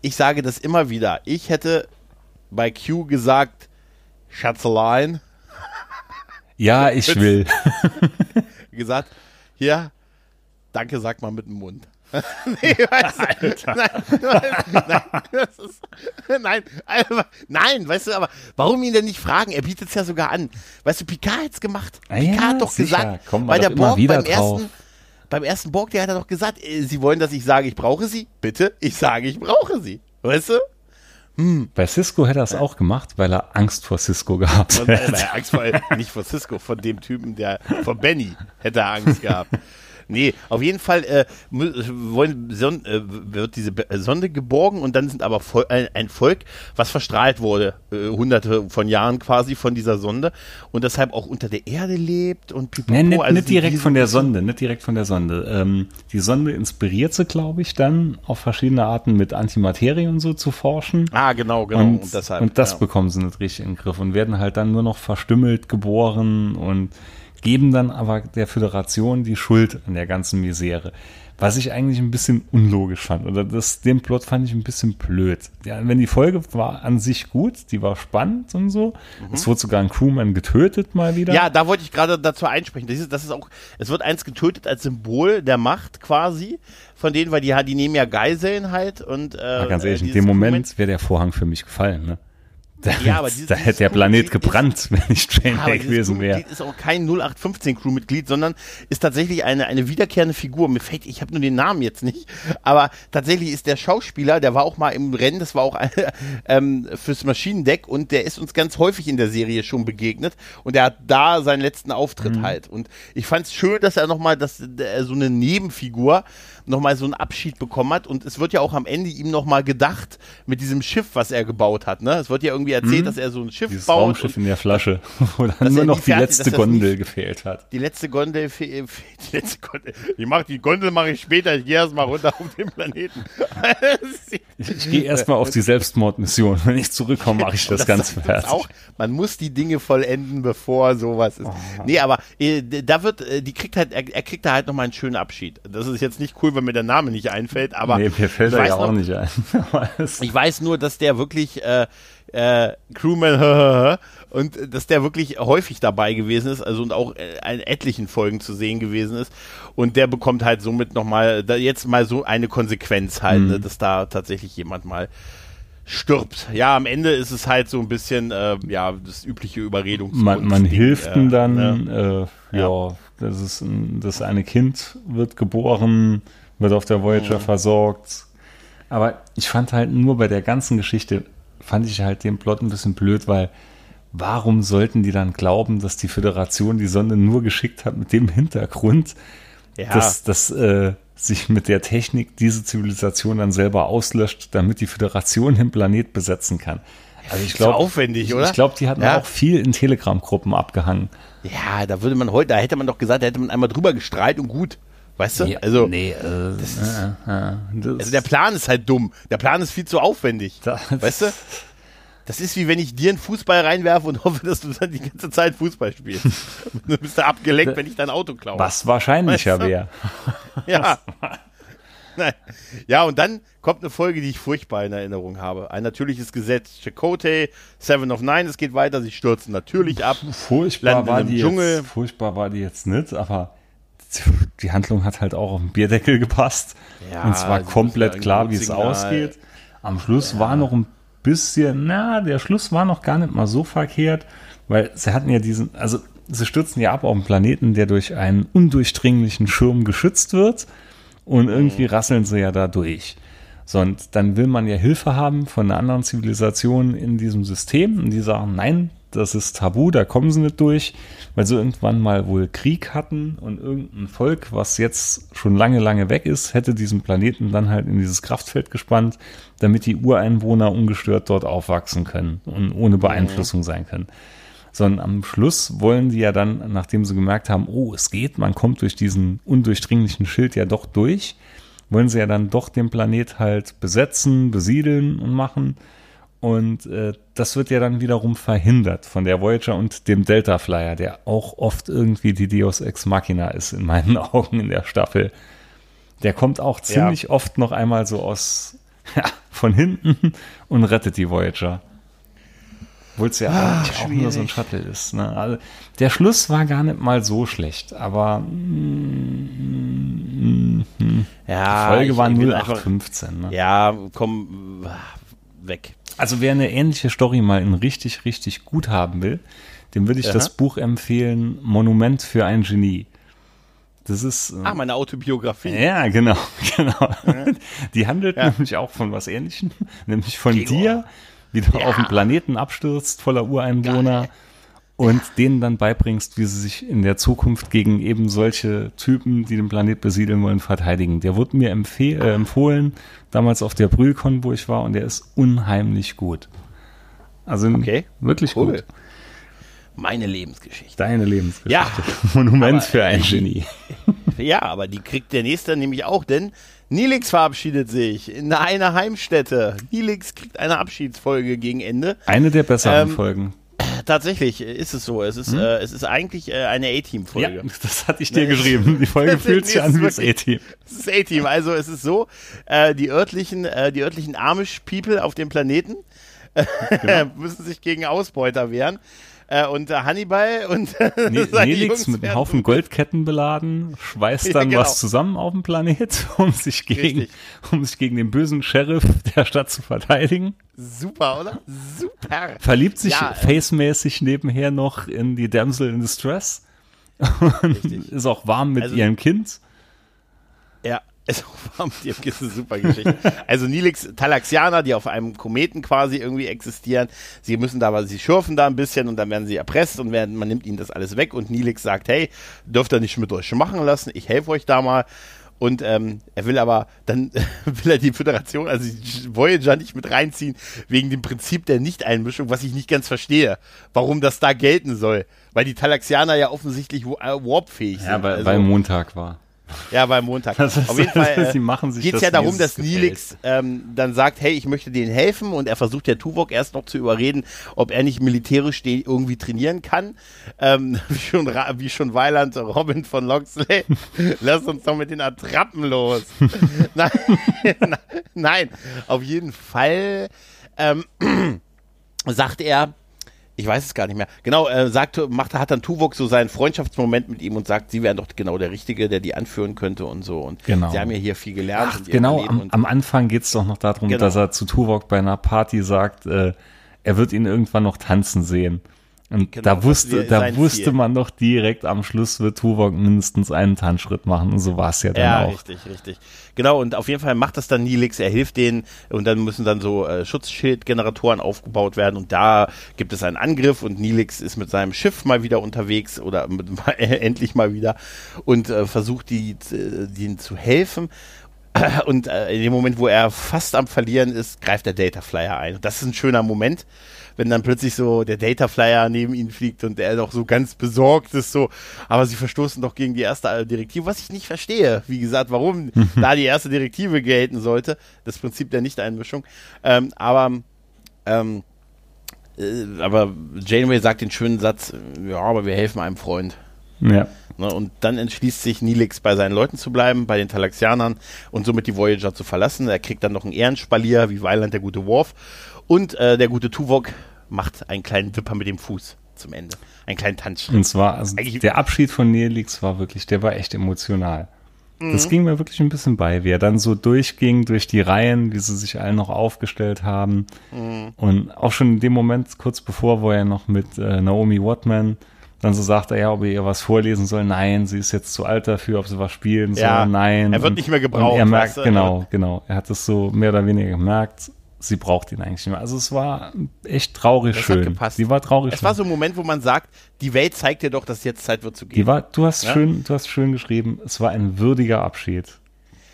Speaker 1: ich sage das immer wieder. Ich hätte bei Q gesagt, Schatzelein.
Speaker 2: Ja, ich will. *laughs*
Speaker 1: gesagt, hier, danke, sag mal mit dem Mund. *laughs* nee, weißt du, Alter. Nein, nein, das ist, nein, einfach, nein, weißt du, aber warum ihn denn nicht fragen? Er bietet es ja sogar an. Weißt du, Picard hat es gemacht.
Speaker 2: Ah, Picard
Speaker 1: ja, hat doch
Speaker 2: sicher.
Speaker 1: gesagt,
Speaker 2: Kommen
Speaker 1: bei der Borg beim
Speaker 2: drauf.
Speaker 1: ersten, beim ersten Borg, der hat er doch gesagt, äh, sie wollen, dass ich sage, ich brauche sie. Bitte, ich sage, ich brauche sie. Weißt du?
Speaker 2: Hm. Bei Cisco hätte er es auch gemacht, weil er Angst vor Cisco gehabt
Speaker 1: hätte. Er Angst vor, nicht vor Cisco, von dem Typen, der, vor Benny hätte er Angst gehabt. *laughs* Nee, auf jeden Fall äh, wollen, son, äh, wird diese äh, Sonde geborgen und dann sind aber Vol ein, ein, Volk, was verstrahlt wurde, äh, hunderte von Jahren quasi von dieser Sonde und deshalb auch unter der Erde lebt und
Speaker 2: pipapo, nee, nicht, also nicht direkt von der Sonde, nicht direkt von der Sonde. Ähm, die Sonde inspiriert sie, glaube ich, dann auf verschiedene Arten mit Antimaterie und so zu forschen.
Speaker 1: Ah, genau, genau.
Speaker 2: Und, und deshalb, und das ja. bekommen sie nicht richtig in den Griff und werden halt dann nur noch verstümmelt geboren und geben dann aber der Föderation die Schuld an der ganzen Misere. Was ich eigentlich ein bisschen unlogisch fand. Oder das, den Plot fand ich ein bisschen blöd. Ja, wenn die Folge war an sich gut, die war spannend und so. Mhm. Es wurde sogar ein Crewman getötet mal wieder.
Speaker 1: Ja, da wollte ich gerade dazu einsprechen. Das ist, das ist auch, es wird eins getötet als Symbol der Macht quasi von denen, weil die, die nehmen ja Geiseln halt und äh,
Speaker 2: ja, ganz ehrlich, in dem Moment wäre der Vorhang für mich gefallen, ne? Da,
Speaker 1: ja, aber dieses,
Speaker 2: da hätte der Planet gebrannt, *laughs* ist, wenn Janeway
Speaker 1: ja,
Speaker 2: gewesen wäre.
Speaker 1: ist auch kein 0815 Crewmitglied, sondern ist tatsächlich eine, eine wiederkehrende Figur. Mir fällt, ich habe nur den Namen jetzt nicht, aber tatsächlich ist der Schauspieler, der war auch mal im Rennen, das war auch *laughs* ähm, fürs Maschinendeck und der ist uns ganz häufig in der Serie schon begegnet und der hat da seinen letzten Auftritt mhm. halt. Und ich fand es schön, dass er nochmal dass, äh, so eine Nebenfigur nochmal so einen Abschied bekommen hat und es wird ja auch am Ende ihm nochmal gedacht mit diesem Schiff, was er gebaut hat. Ne? Es wird ja irgendwie erzählt, dass er so ein Schiff
Speaker 2: Dieses
Speaker 1: baut.
Speaker 2: Raumschiff in der Flasche, *laughs* wo dann nur noch die
Speaker 1: fertig-
Speaker 2: letzte
Speaker 1: das
Speaker 2: Gondel gefehlt hat.
Speaker 1: Die letzte Gondel, fe- fe- die letzte Gondel. Ich mach die Gondel mache ich später. Ich gehe erst mal runter auf den Planeten. *laughs*
Speaker 2: Ich, ich gehe erstmal auf die Selbstmordmission. Wenn ich zurückkomme, mache ich *laughs* das, Ganze
Speaker 1: sagt uns
Speaker 2: fertig.
Speaker 1: Auch, man muss die Dinge vollenden, bevor sowas ist. Nee, aber äh, da wird, äh, die kriegt halt, er, er kriegt da halt nochmal einen schönen Abschied. Das ist jetzt nicht cool, wenn mir der Name nicht einfällt, aber
Speaker 2: nee, mir fällt er ja auch
Speaker 1: noch,
Speaker 2: nicht ein. *laughs*
Speaker 1: Ich weiß nur, dass der wirklich äh, äh, Crewman *laughs* und äh, dass der wirklich häufig dabei gewesen ist, also und auch äh, in etlichen Folgen zu sehen gewesen ist. Und der bekommt halt somit nochmal, jetzt mal so eine Konsequenz halt,
Speaker 2: Mhm.
Speaker 1: ne, dass da tatsächlich jemand mal stirbt. Ja, am Ende ist es halt so ein bisschen, äh, ja, das übliche Überredungs-
Speaker 2: man, man hilft
Speaker 1: äh,
Speaker 2: ihm dann,
Speaker 1: ne?
Speaker 2: äh, ja, das ist ein, das eine Kind wird geboren, wird auf der Voyager
Speaker 1: Mhm.
Speaker 2: versorgt. Aber ich fand halt nur bei der ganzen Geschichte, fand ich halt den Plot ein bisschen blöd, weil warum sollten die dann glauben, dass die Föderation die Sonde nur geschickt hat mit dem Hintergrund,
Speaker 1: Ja.
Speaker 2: dass, dass äh, sich mit der Technik diese Zivilisation dann selber auslöscht, damit die Föderation den Planet besetzen kann. Also ich
Speaker 1: Ist
Speaker 2: glaube,
Speaker 1: aufwendig, oder?
Speaker 2: ich glaube, die hatten
Speaker 1: Ja.
Speaker 2: auch viel in Telegram-Gruppen abgehangen.
Speaker 1: Ja, da würde man heute, da hätte man doch gesagt, da hätte man einmal drüber gestrahlt und gut. Weißt du? also,
Speaker 2: nee, äh, äh, äh, das,
Speaker 1: also der Plan ist halt dumm. Der Plan ist viel zu aufwendig. Weißt du? Das ist wie wenn ich dir einen Fußball reinwerfe und *laughs* hoffe, dass du dann die ganze Zeit Fußball spielst. *laughs* du bist da abgelenkt, wenn ich dein Auto klaue.
Speaker 2: was wahrscheinlicher
Speaker 1: Weißt du?
Speaker 2: wäre. *laughs*
Speaker 1: Ja. Nein. Ja, und dann kommt eine Folge, die ich furchtbar in Erinnerung habe. Ein natürliches Gesetz. Chakotay, Seven of Nine, es geht weiter, sie stürzen natürlich ab.
Speaker 2: Furchtbar war die
Speaker 1: Dschungel.
Speaker 2: jetzt, furchtbar war die jetzt nicht, aber *laughs* die Handlung hat halt auch auf den Bierdeckel gepasst.
Speaker 1: Ja,
Speaker 2: und es war
Speaker 1: sie
Speaker 2: komplett klar, wie es ausgeht. Am Schluss war noch ein bisschen, na, der Schluss war noch gar nicht mal so verkehrt, weil sie hatten ja diesen, also sie stürzen ja ab auf einen Planeten, der durch einen undurchdringlichen Schirm geschützt wird und irgendwie rasseln sie ja da durch. So, und dann will man ja Hilfe haben von einer anderen Zivilisation in diesem System und die sagen, nein, das ist tabu, da kommen sie nicht durch, weil sie irgendwann mal wohl Krieg hatten und irgendein Volk, was jetzt schon lange, lange weg ist, hätte diesen Planeten dann halt in dieses Kraftfeld gespannt, damit die Ureinwohner ungestört dort aufwachsen können und ohne Beeinflussung sein können. Sondern am Schluss wollen die ja dann, nachdem sie gemerkt haben, oh, es geht, man kommt durch diesen undurchdringlichen Schild ja doch durch, wollen sie ja dann doch den Planet halt besetzen, besiedeln und machen. Und äh, das wird ja dann wiederum verhindert von der Voyager und dem Delta Flyer, der auch oft irgendwie die Deus Ex Machina ist in meinen *laughs* Augen in der Staffel. Der kommt auch ziemlich oft noch einmal so aus *laughs* ja, von hinten und rettet die Voyager. Obwohl es ja eigentlich auch nur so ein Shuttle ist. Ne? Also, der Schluss war gar nicht mal so schlecht, aber mm, die
Speaker 1: Ja,
Speaker 2: Folge
Speaker 1: ich-
Speaker 2: war
Speaker 1: ich bin einfach-
Speaker 2: 0815. Ne?
Speaker 1: Ja, komm, weg.
Speaker 2: Also wer eine ähnliche Story mal in richtig, richtig gut haben will, dem würde ich
Speaker 1: Aha.
Speaker 2: das Buch empfehlen, Monument für ein Genie. Das ist. äh,
Speaker 1: Ah, meine Autobiografie.
Speaker 2: ja, genau, *laughs* genau. Die handelt nämlich auch von was Ähnlichem, *laughs* nämlich von
Speaker 1: Gregor.
Speaker 2: dir, wie du
Speaker 1: Ja.
Speaker 2: auf einen Planeten abstürzt voller Ureinwohner und denen dann beibringst, wie sie sich in der Zukunft gegen eben solche Typen, die den Planet besiedeln wollen, verteidigen. Der wurde mir äh, empfohlen, damals auf der Brühlcon, wo ich war, und der ist unheimlich gut. Also
Speaker 1: Okay.
Speaker 2: wirklich
Speaker 1: Cool.
Speaker 2: gut.
Speaker 1: Meine Lebensgeschichte.
Speaker 2: Deine Lebensgeschichte.
Speaker 1: Ja, *laughs*
Speaker 2: Monument für ein Genie. *laughs*
Speaker 1: Ja, aber die kriegt der nächste nämlich auch, denn Nilix verabschiedet sich in einer Heimstätte. Nilix kriegt eine Abschiedsfolge gegen Ende.
Speaker 2: Eine der besseren
Speaker 1: Ähm,
Speaker 2: Folgen.
Speaker 1: Tatsächlich ist es so. Es ist, äh, es ist eigentlich äh, eine
Speaker 2: Ja,
Speaker 1: A-Team-Folge.
Speaker 2: das hatte ich dir
Speaker 1: Nee.
Speaker 2: geschrieben. Die Folge *laughs* fühlt sich an wie das A-Team.
Speaker 1: Es ist A-Team. Also es ist so, äh, die örtlichen, äh, die örtlichen Amish-People auf dem Planeten *laughs*
Speaker 2: Genau.
Speaker 1: müssen sich gegen Ausbeuter wehren. Äh, und äh, Hannibal und
Speaker 2: Ne
Speaker 1: seine
Speaker 2: Nelix mit einem Haufen Goldketten beladen, schweißt
Speaker 1: Ja,
Speaker 2: dann
Speaker 1: genau.
Speaker 2: was zusammen auf dem Planet, *laughs* um sich, gegen,
Speaker 1: Richtig.
Speaker 2: um sich gegen den bösen Sheriff der Stadt zu verteidigen.
Speaker 1: Super, oder? Super.
Speaker 2: Verliebt sich
Speaker 1: Ja, äh,
Speaker 2: facemäßig nebenher noch in die Damsel in Distress. Und *laughs*
Speaker 1: Richtig.
Speaker 2: ist auch warm mit
Speaker 1: Also-
Speaker 2: ihrem Kind.
Speaker 1: Ja, es war dem ist eine super Geschichte. Also Nilix Talaxianer, die auf einem Kometen quasi irgendwie existieren. Sie müssen da, aber sie schürfen da ein bisschen und dann werden sie erpresst und werden, man nimmt ihnen das alles weg und Nilix sagt, hey, dürft ihr nicht mit euch machen lassen, ich helfe euch da mal. Und ähm, er will aber, dann *laughs* will er die Föderation, also die Voyager nicht mit reinziehen, wegen dem Prinzip der Nichteinmischung, was ich nicht ganz verstehe, warum das da gelten soll. Weil die Talaxianer ja offensichtlich äh, warpfähig sind.
Speaker 2: Ja, weil,
Speaker 1: also,
Speaker 2: weil Montag war.
Speaker 1: Ja, beim Montag.
Speaker 2: Das ist-
Speaker 1: Auf jeden Fall
Speaker 2: sie machen sich
Speaker 1: geht es
Speaker 2: das,
Speaker 1: ja darum, dass. Nilix ähm, dann sagt, hey, ich möchte denen helfen und er versucht ja Tuvok erst noch zu überreden, ob er nicht militärisch den irgendwie trainieren kann. Ähm, *laughs* wie, schon, wie schon Weiland Robin von Loxley. *laughs* Lass uns doch mit den Attrappen los. *laughs* nein, nein, auf jeden Fall ähm, *clears throat* sagt er, ich weiß es gar nicht mehr. Genau, äh, sagt, macht, hat dann Tuvok so seinen Freundschaftsmoment mit ihm und sagt, sie wären doch genau der Richtige, der die anführen könnte und so. Und
Speaker 2: Genau.
Speaker 1: sie haben ja hier viel gelernt.
Speaker 2: Ach, genau, am, am Anfang geht es doch noch darum,
Speaker 1: Genau.
Speaker 2: dass er zu Tuvok bei einer Party sagt, äh, er wird ihn irgendwann noch tanzen sehen. Und
Speaker 1: Genau,
Speaker 2: da wusste, da wusste
Speaker 1: Ziel.
Speaker 2: man doch direkt am Schluss wird Tuvok mindestens einen Tanzschritt machen. Und so war es ja dann
Speaker 1: Ja,
Speaker 2: auch.
Speaker 1: richtig, richtig. Genau, und auf jeden Fall macht das dann Nilix, er hilft denen und dann müssen dann so äh, Schutzschildgeneratoren aufgebaut werden und da gibt es einen Angriff und Nilix ist mit seinem Schiff mal wieder unterwegs oder mit, *laughs* endlich mal wieder und äh, versucht die, äh, denen zu helfen. *clears throat* Und äh, in dem Moment, wo er fast am Verlieren ist, greift der Data Flyer ein. Und das ist ein schöner Moment, wenn dann plötzlich so der Data Flyer neben ihn fliegt und er doch so ganz besorgt ist, so, aber sie verstoßen doch gegen die erste Direktive, was ich nicht verstehe. Wie gesagt, warum da die erste Direktive gelten sollte, das Prinzip der Nichteinmischung. Ähm, aber ähm, äh, aber Janeway sagt den schönen Satz, ja, aber wir helfen einem Freund.
Speaker 2: Ja.
Speaker 1: Ne, und dann entschließt sich Nilix bei seinen Leuten zu bleiben, bei den Talaxianern und somit die Voyager zu verlassen. Er kriegt dann noch einen Ehrenspalier, wie Weiland der gute Worf. Und äh, der gute Tuvok macht einen kleinen Wipper mit dem Fuß zum Ende. Einen kleinen Tanzschritt.
Speaker 2: Und zwar, also der Abschied von Nelix war wirklich, der war echt emotional.
Speaker 1: Mhm.
Speaker 2: Das ging mir wirklich ein bisschen bei, wie er dann so durchging durch die Reihen, wie sie sich alle noch aufgestellt haben.
Speaker 1: Mhm.
Speaker 2: Und auch schon in dem Moment, kurz bevor, wo er noch mit äh, Naomi Watman dann so sagt, er, ja, ob er ihr was vorlesen soll. Nein, sie ist jetzt zu alt dafür, ob sie was spielen soll.
Speaker 1: Ja,
Speaker 2: Nein.
Speaker 1: er wird
Speaker 2: Und-
Speaker 1: nicht mehr gebraucht,
Speaker 2: er merkt,
Speaker 1: weißt du?
Speaker 2: genau, genau. Er hat es so mehr oder weniger gemerkt. Sie braucht ihn eigentlich nicht mehr. Also es war echt traurig
Speaker 1: Das hat
Speaker 2: schön.
Speaker 1: gepasst.
Speaker 2: Sie war traurig
Speaker 1: Es
Speaker 2: schön.
Speaker 1: war so ein Moment, wo man sagt, die Welt zeigt dir doch, dass jetzt Zeit wird zu gehen.
Speaker 2: Die war, du hast
Speaker 1: Ja?
Speaker 2: schön, du hast schön geschrieben, es war ein würdiger Abschied.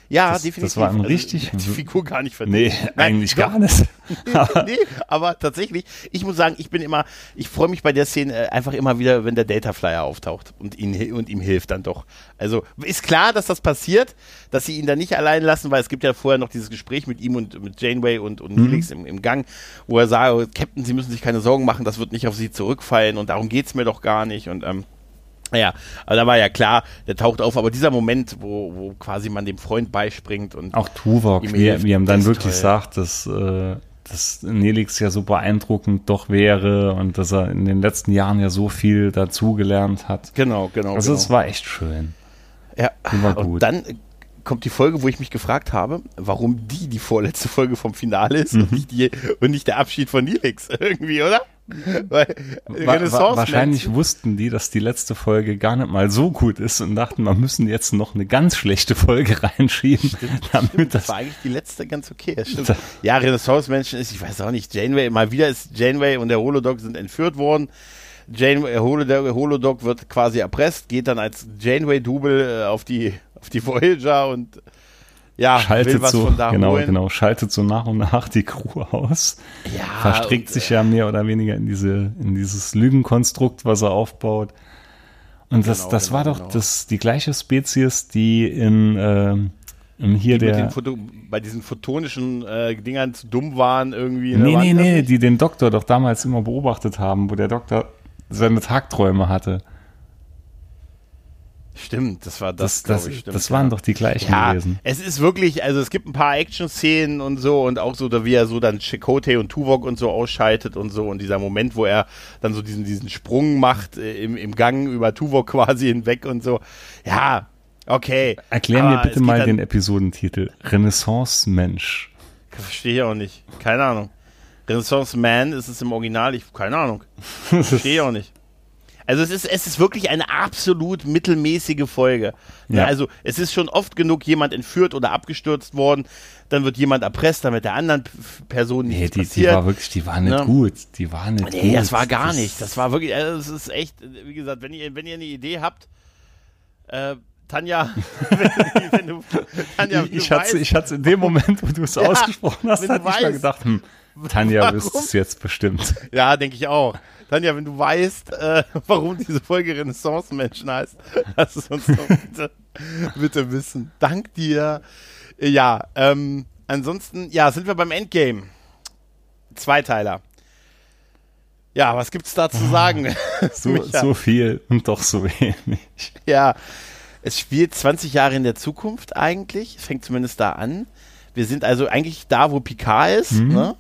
Speaker 1: Ja,
Speaker 2: das-
Speaker 1: definitiv.
Speaker 2: das war ein
Speaker 1: Also,
Speaker 2: richtig-
Speaker 1: die Figur gar nicht
Speaker 2: Nee,
Speaker 1: verdient. Nein,
Speaker 2: eigentlich
Speaker 1: doch.
Speaker 2: gar nicht. *laughs*
Speaker 1: nee, aber tatsächlich, ich muss sagen, ich bin immer, ich freue mich bei der Szene äh, einfach immer wieder, wenn der Data Flyer auftaucht und, ihn, und ihm hilft dann doch. Also ist klar, dass das passiert, dass sie ihn dann nicht allein lassen, weil es gibt ja vorher noch dieses Gespräch mit ihm und mit Janeway und, und Nilix im, im Gang, wo er sagt, Captain, Sie müssen sich keine Sorgen machen, das wird nicht auf Sie zurückfallen und darum geht's mir doch gar nicht und ähm, ja, aber da war ja klar, der taucht auf, aber dieser Moment, wo, wo quasi man dem Freund beispringt und
Speaker 2: Auch Tuvok, wie, wie er ihm dann wirklich
Speaker 1: toll.
Speaker 2: sagt, dass, äh, dass Nelix ja so beeindruckend doch wäre und dass er in den letzten Jahren ja so viel dazugelernt hat.
Speaker 1: genau, genau.
Speaker 2: Also
Speaker 1: genau.
Speaker 2: es war echt schön.
Speaker 1: Ja,
Speaker 2: Die war
Speaker 1: und
Speaker 2: gut.
Speaker 1: dann äh, kommt die Folge, wo ich mich gefragt habe, warum die die vorletzte Folge vom Finale ist
Speaker 2: Mhm.
Speaker 1: und, nicht die, und nicht der Abschied von Nilix *laughs* irgendwie, oder? *laughs* Weil
Speaker 2: Wa wahrscheinlich wussten die, dass die letzte Folge gar nicht mal so gut ist und dachten, wir müssen jetzt noch eine ganz schlechte Folge *laughs* reinschieben, damit
Speaker 1: das
Speaker 2: das
Speaker 1: war eigentlich die letzte ganz okay. Stimmt. Ja, Renaissance-Menschen ist, ich weiß auch nicht, Janeway, mal wieder ist Janeway und der Holodog sind entführt worden. Janeway, Holodog, Holodog wird quasi erpresst, geht dann als Janeway-Double äh, auf die, auf die Voyager und ja,
Speaker 2: schaltet
Speaker 1: was
Speaker 2: so,
Speaker 1: von da
Speaker 2: genau,
Speaker 1: holen.
Speaker 2: genau, schaltet so nach und nach die Crew aus.
Speaker 1: Ja,
Speaker 2: verstrickt
Speaker 1: und,
Speaker 2: sich ja mehr oder weniger in diese, in dieses Lügenkonstrukt, was er aufbaut. Und das,
Speaker 1: Genau,
Speaker 2: das
Speaker 1: genau,
Speaker 2: war doch
Speaker 1: genau.
Speaker 2: das, die gleiche Spezies, die in, ähm, in hier
Speaker 1: die
Speaker 2: der.
Speaker 1: Bei diesen photonischen äh, Dingern zu dumm waren irgendwie. ne?
Speaker 2: Nee, nee, nee, die den Doktor doch damals immer beobachtet haben, wo der Doktor seine Tagträume hatte.
Speaker 1: Stimmt, das war das,
Speaker 2: Das, das,
Speaker 1: ich, stimmt,
Speaker 2: das waren
Speaker 1: ja.
Speaker 2: doch die gleichen
Speaker 1: Ja,
Speaker 2: gewesen.
Speaker 1: es ist wirklich, also es gibt ein paar Action-Szenen und so und auch so, da wie er so dann Chakotay und Tuvok und so ausschaltet und so und dieser Moment, wo er dann so diesen, diesen Sprung macht äh, im, im Gang über Tuvok *laughs* quasi hinweg und so. Ja, okay.
Speaker 2: Erklär mir bitte mal den Episodentitel. Renaissance Mensch.
Speaker 1: Verstehe ich auch nicht. Keine Ahnung. Renaissance Man ist es im Original, ich, keine Ahnung. *laughs* Verstehe ich auch nicht. Also es ist, es ist wirklich eine absolut mittelmäßige Folge. Ja.
Speaker 2: Ja.
Speaker 1: Also es ist schon oft genug jemand entführt oder abgestürzt worden, dann wird jemand erpresst, damit der anderen Person
Speaker 2: Nee,
Speaker 1: nichts
Speaker 2: die, die
Speaker 1: passiert.
Speaker 2: war wirklich, die war nicht
Speaker 1: Ne?
Speaker 2: gut. Die war nicht gut.
Speaker 1: nee, das war gar
Speaker 2: Das-
Speaker 1: nicht. Das war wirklich, also es ist echt, wie gesagt, wenn ihr, wenn ihr eine Idee habt, äh, Tanja,
Speaker 2: wenn, *laughs* wenn du, Tanja, ich, ich hatte es in dem Moment, wo du es *laughs* ja, ausgesprochen hast, hatte ich mal gedacht, hm, Tanja wüsste es jetzt bestimmt.
Speaker 1: Ja, denke ich auch. Tanja, wenn du weißt, äh, warum diese Folge Renaissance-Menschen heißt, lass es uns doch bitte, bitte wissen. Dank dir. Ja, ähm, ansonsten, ja, sind wir beim Endgame. Zweiteiler. Ja, was gibt's da zu sagen? *laughs*
Speaker 2: so, so viel und doch so wenig.
Speaker 1: Ja, es spielt 20 Jahre in der Zukunft eigentlich. Es fängt zumindest da an. Wir sind also eigentlich da, wo Picard ist. Mhm. Ne?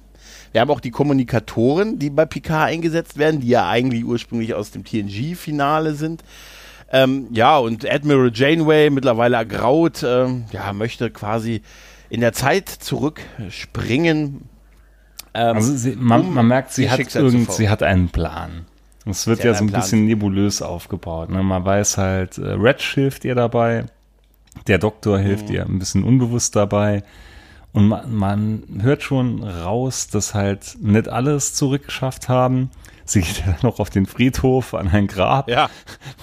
Speaker 1: Wir haben auch die Kommunikatoren, die bei Picard eingesetzt werden, die ja eigentlich ursprünglich aus dem TNG-Finale sind. Ähm, ja, und Admiral Janeway, mittlerweile ergraut, ähm, ja, möchte quasi in der Zeit zurückspringen.
Speaker 2: Ähm, also sie, man, um man, merkt, sie hat, irgend, sie hat einen Plan. Es wird ja so ein Plan. bisschen nebulös aufgebaut. Ne? Man weiß halt, äh, Retch hilft ihr dabei, der Doktor hilft mhm. ihr ein bisschen unbewusst dabei. Und man, man, hört schon raus, dass halt nicht alles zurückgeschafft haben. Sie geht ja *laughs* dann noch auf den Friedhof an ein Grab,
Speaker 1: ja.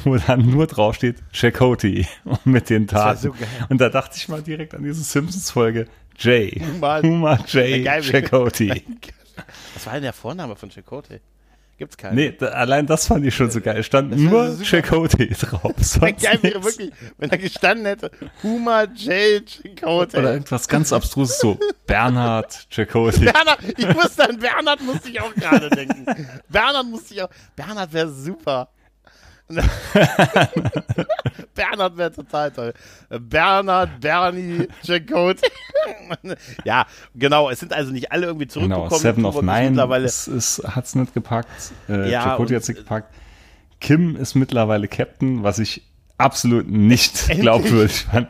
Speaker 2: wo dann nur draufsteht Chakoti *laughs* mit den Taten. So und da dachte ich mal direkt an diese Simpsons-Folge. Jay. Huma, Huma Jay Chakoti. *laughs*
Speaker 1: Was war denn der Vorname von Chakoti? Gibt's keinen.
Speaker 2: Nee, da, allein das fand ich schon so geil. Stand das nur Chakotay drauf. *laughs*
Speaker 1: Geil wäre wirklich, wenn er gestanden hätte, Huma J. Chakotay.
Speaker 2: Oder irgendwas ganz abstruses, so Bernhard Chakotay.
Speaker 1: Bernhard, ich musste an Bernhard musste ich auch gerade denken. Bernhard musste ich auch, Bernhard wäre super. *laughs* Bernhard wäre total toll. Bernhard, Bernie, Jacob. *laughs* ja, genau. Es sind also nicht alle irgendwie zurückgekommen. Genau,
Speaker 2: Seven of Nine hat es nicht gepackt. Äh, ja, Chakotay hat es nicht gepackt. Kim ist mittlerweile Captain, was ich absolut nicht glaubwürdig fand.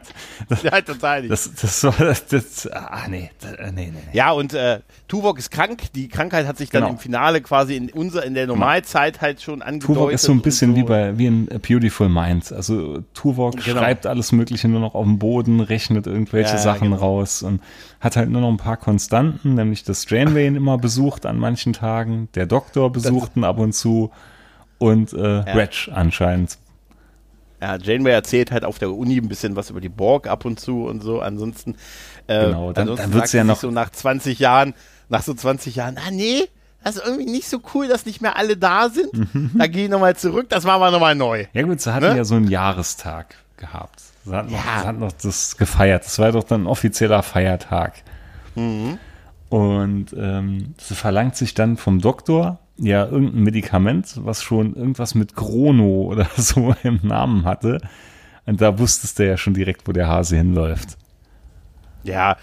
Speaker 1: Das, *laughs* ja, total nicht.
Speaker 2: Das, das war das, das ah, nee, das, äh, nee, nee, nee.
Speaker 1: Ja, und äh, Tuvok ist krank. Die Krankheit hat sich dann genau. im Finale quasi in unser, in der Normalzeit halt schon angedeutet.
Speaker 2: Tuvok ist so ein bisschen so. wie bei, wie in A Beautiful Mind. Also Tuvok genau. schreibt alles Mögliche nur noch auf dem Boden, rechnet irgendwelche ja, Sachen genau. raus und hat halt nur noch ein paar Konstanten, nämlich dass Stranway ihn immer besucht an manchen Tagen, der Doktor besucht ihn ab und zu und äh, ja. Ratch anscheinend
Speaker 1: ja, Janeway erzählt halt auf der Uni ein bisschen was über die Borg ab und zu und so. Ansonsten, äh,
Speaker 2: genau, dann, ansonsten dann wird ja noch
Speaker 1: so nach 20 Jahren, nach so 20 Jahren, ah nee, das ist irgendwie nicht so cool, dass nicht mehr alle da sind. Mhm. Da gehe ich nochmal zurück, das machen wir nochmal neu.
Speaker 2: Ja gut, sie hatten ne? ja so einen Jahrestag gehabt. Sie hatten, ja. noch, sie hatten noch das gefeiert. Das war doch dann ein offizieller Feiertag. Mhm. Und ähm, sie verlangt sich dann vom Doktor ja irgendein Medikament, was schon irgendwas mit Chrono *laughs* oder so im Namen hatte. Und da wusstest du ja schon direkt, wo der Hase hinläuft.
Speaker 1: Ja,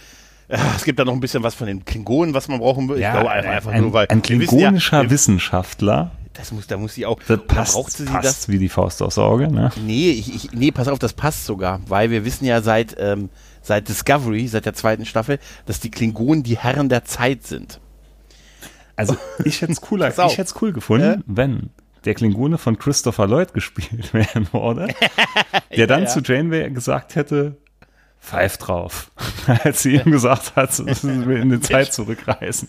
Speaker 1: äh, es gibt da noch ein bisschen was von den Klingonen, was man brauchen würde.
Speaker 2: Ja, ich glaube einfach, ein, nur, weil. Ein klingonischer ja, Wissenschaftler.
Speaker 1: Das muss, da muss sie auch.
Speaker 2: Das passt, braucht sie passt das, wie die Faust aufs Auge, ne?
Speaker 1: Nee, ich, ich, nee, pass auf, das passt sogar, weil wir wissen ja seit, ähm, seit Discovery, seit der zweiten Staffel, dass die Klingonen die Herren der Zeit sind.
Speaker 2: Also *laughs* ich hätte es cooler, ich hätte es cool gefunden, äh? wenn der Klingone von Christopher Lloyd gespielt *laughs* werden würde, der dann ja, *laughs* ja. zu Janeway gesagt hätte, pfeif drauf, als sie ihm gesagt hat, sie will in die Zeit zurückreisen.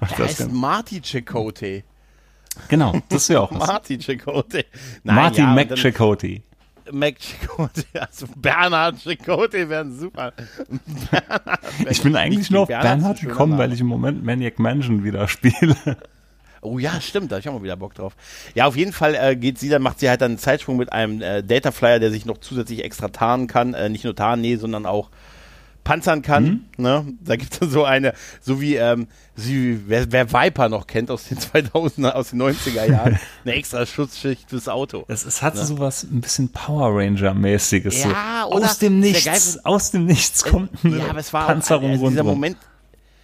Speaker 1: Und der das heißt Marty Chakotay.
Speaker 2: Genau, das wäre auch
Speaker 1: was. Marty Chakotay.
Speaker 2: Marty ja, McChakotay.
Speaker 1: Mac Chicote, also Bernhard Chicote wären super.
Speaker 2: ich bin eigentlich nur auf Bernhard, Bernhard gekommen, weil ich im Moment Maniac Mansion wieder spiele.
Speaker 1: Oh ja, stimmt, da habe ich auch mal wieder Bock drauf. Ja, auf jeden Fall äh, geht sie, dann macht sie halt dann einen Zeitsprung mit einem äh, Dataflyer, der sich noch zusätzlich extra tarnen kann. Äh, nicht nur tarnen, nee, sondern auch panzern kann. Mhm. Ne? Da gibt es so eine, so wie, ähm, sie, wer, wer, Viper noch kennt aus den *laughs* 2000er, aus den 90er Jahren, *laughs* eine extra Schutzschicht fürs Auto.
Speaker 2: Es, es hat ne? so was ein bisschen Power Ranger-mäßiges. Ja, so. Aus dem Nichts, aus dem Nichts kommt eine ja, aber es war Panzerung auch, also dieser
Speaker 1: Moment,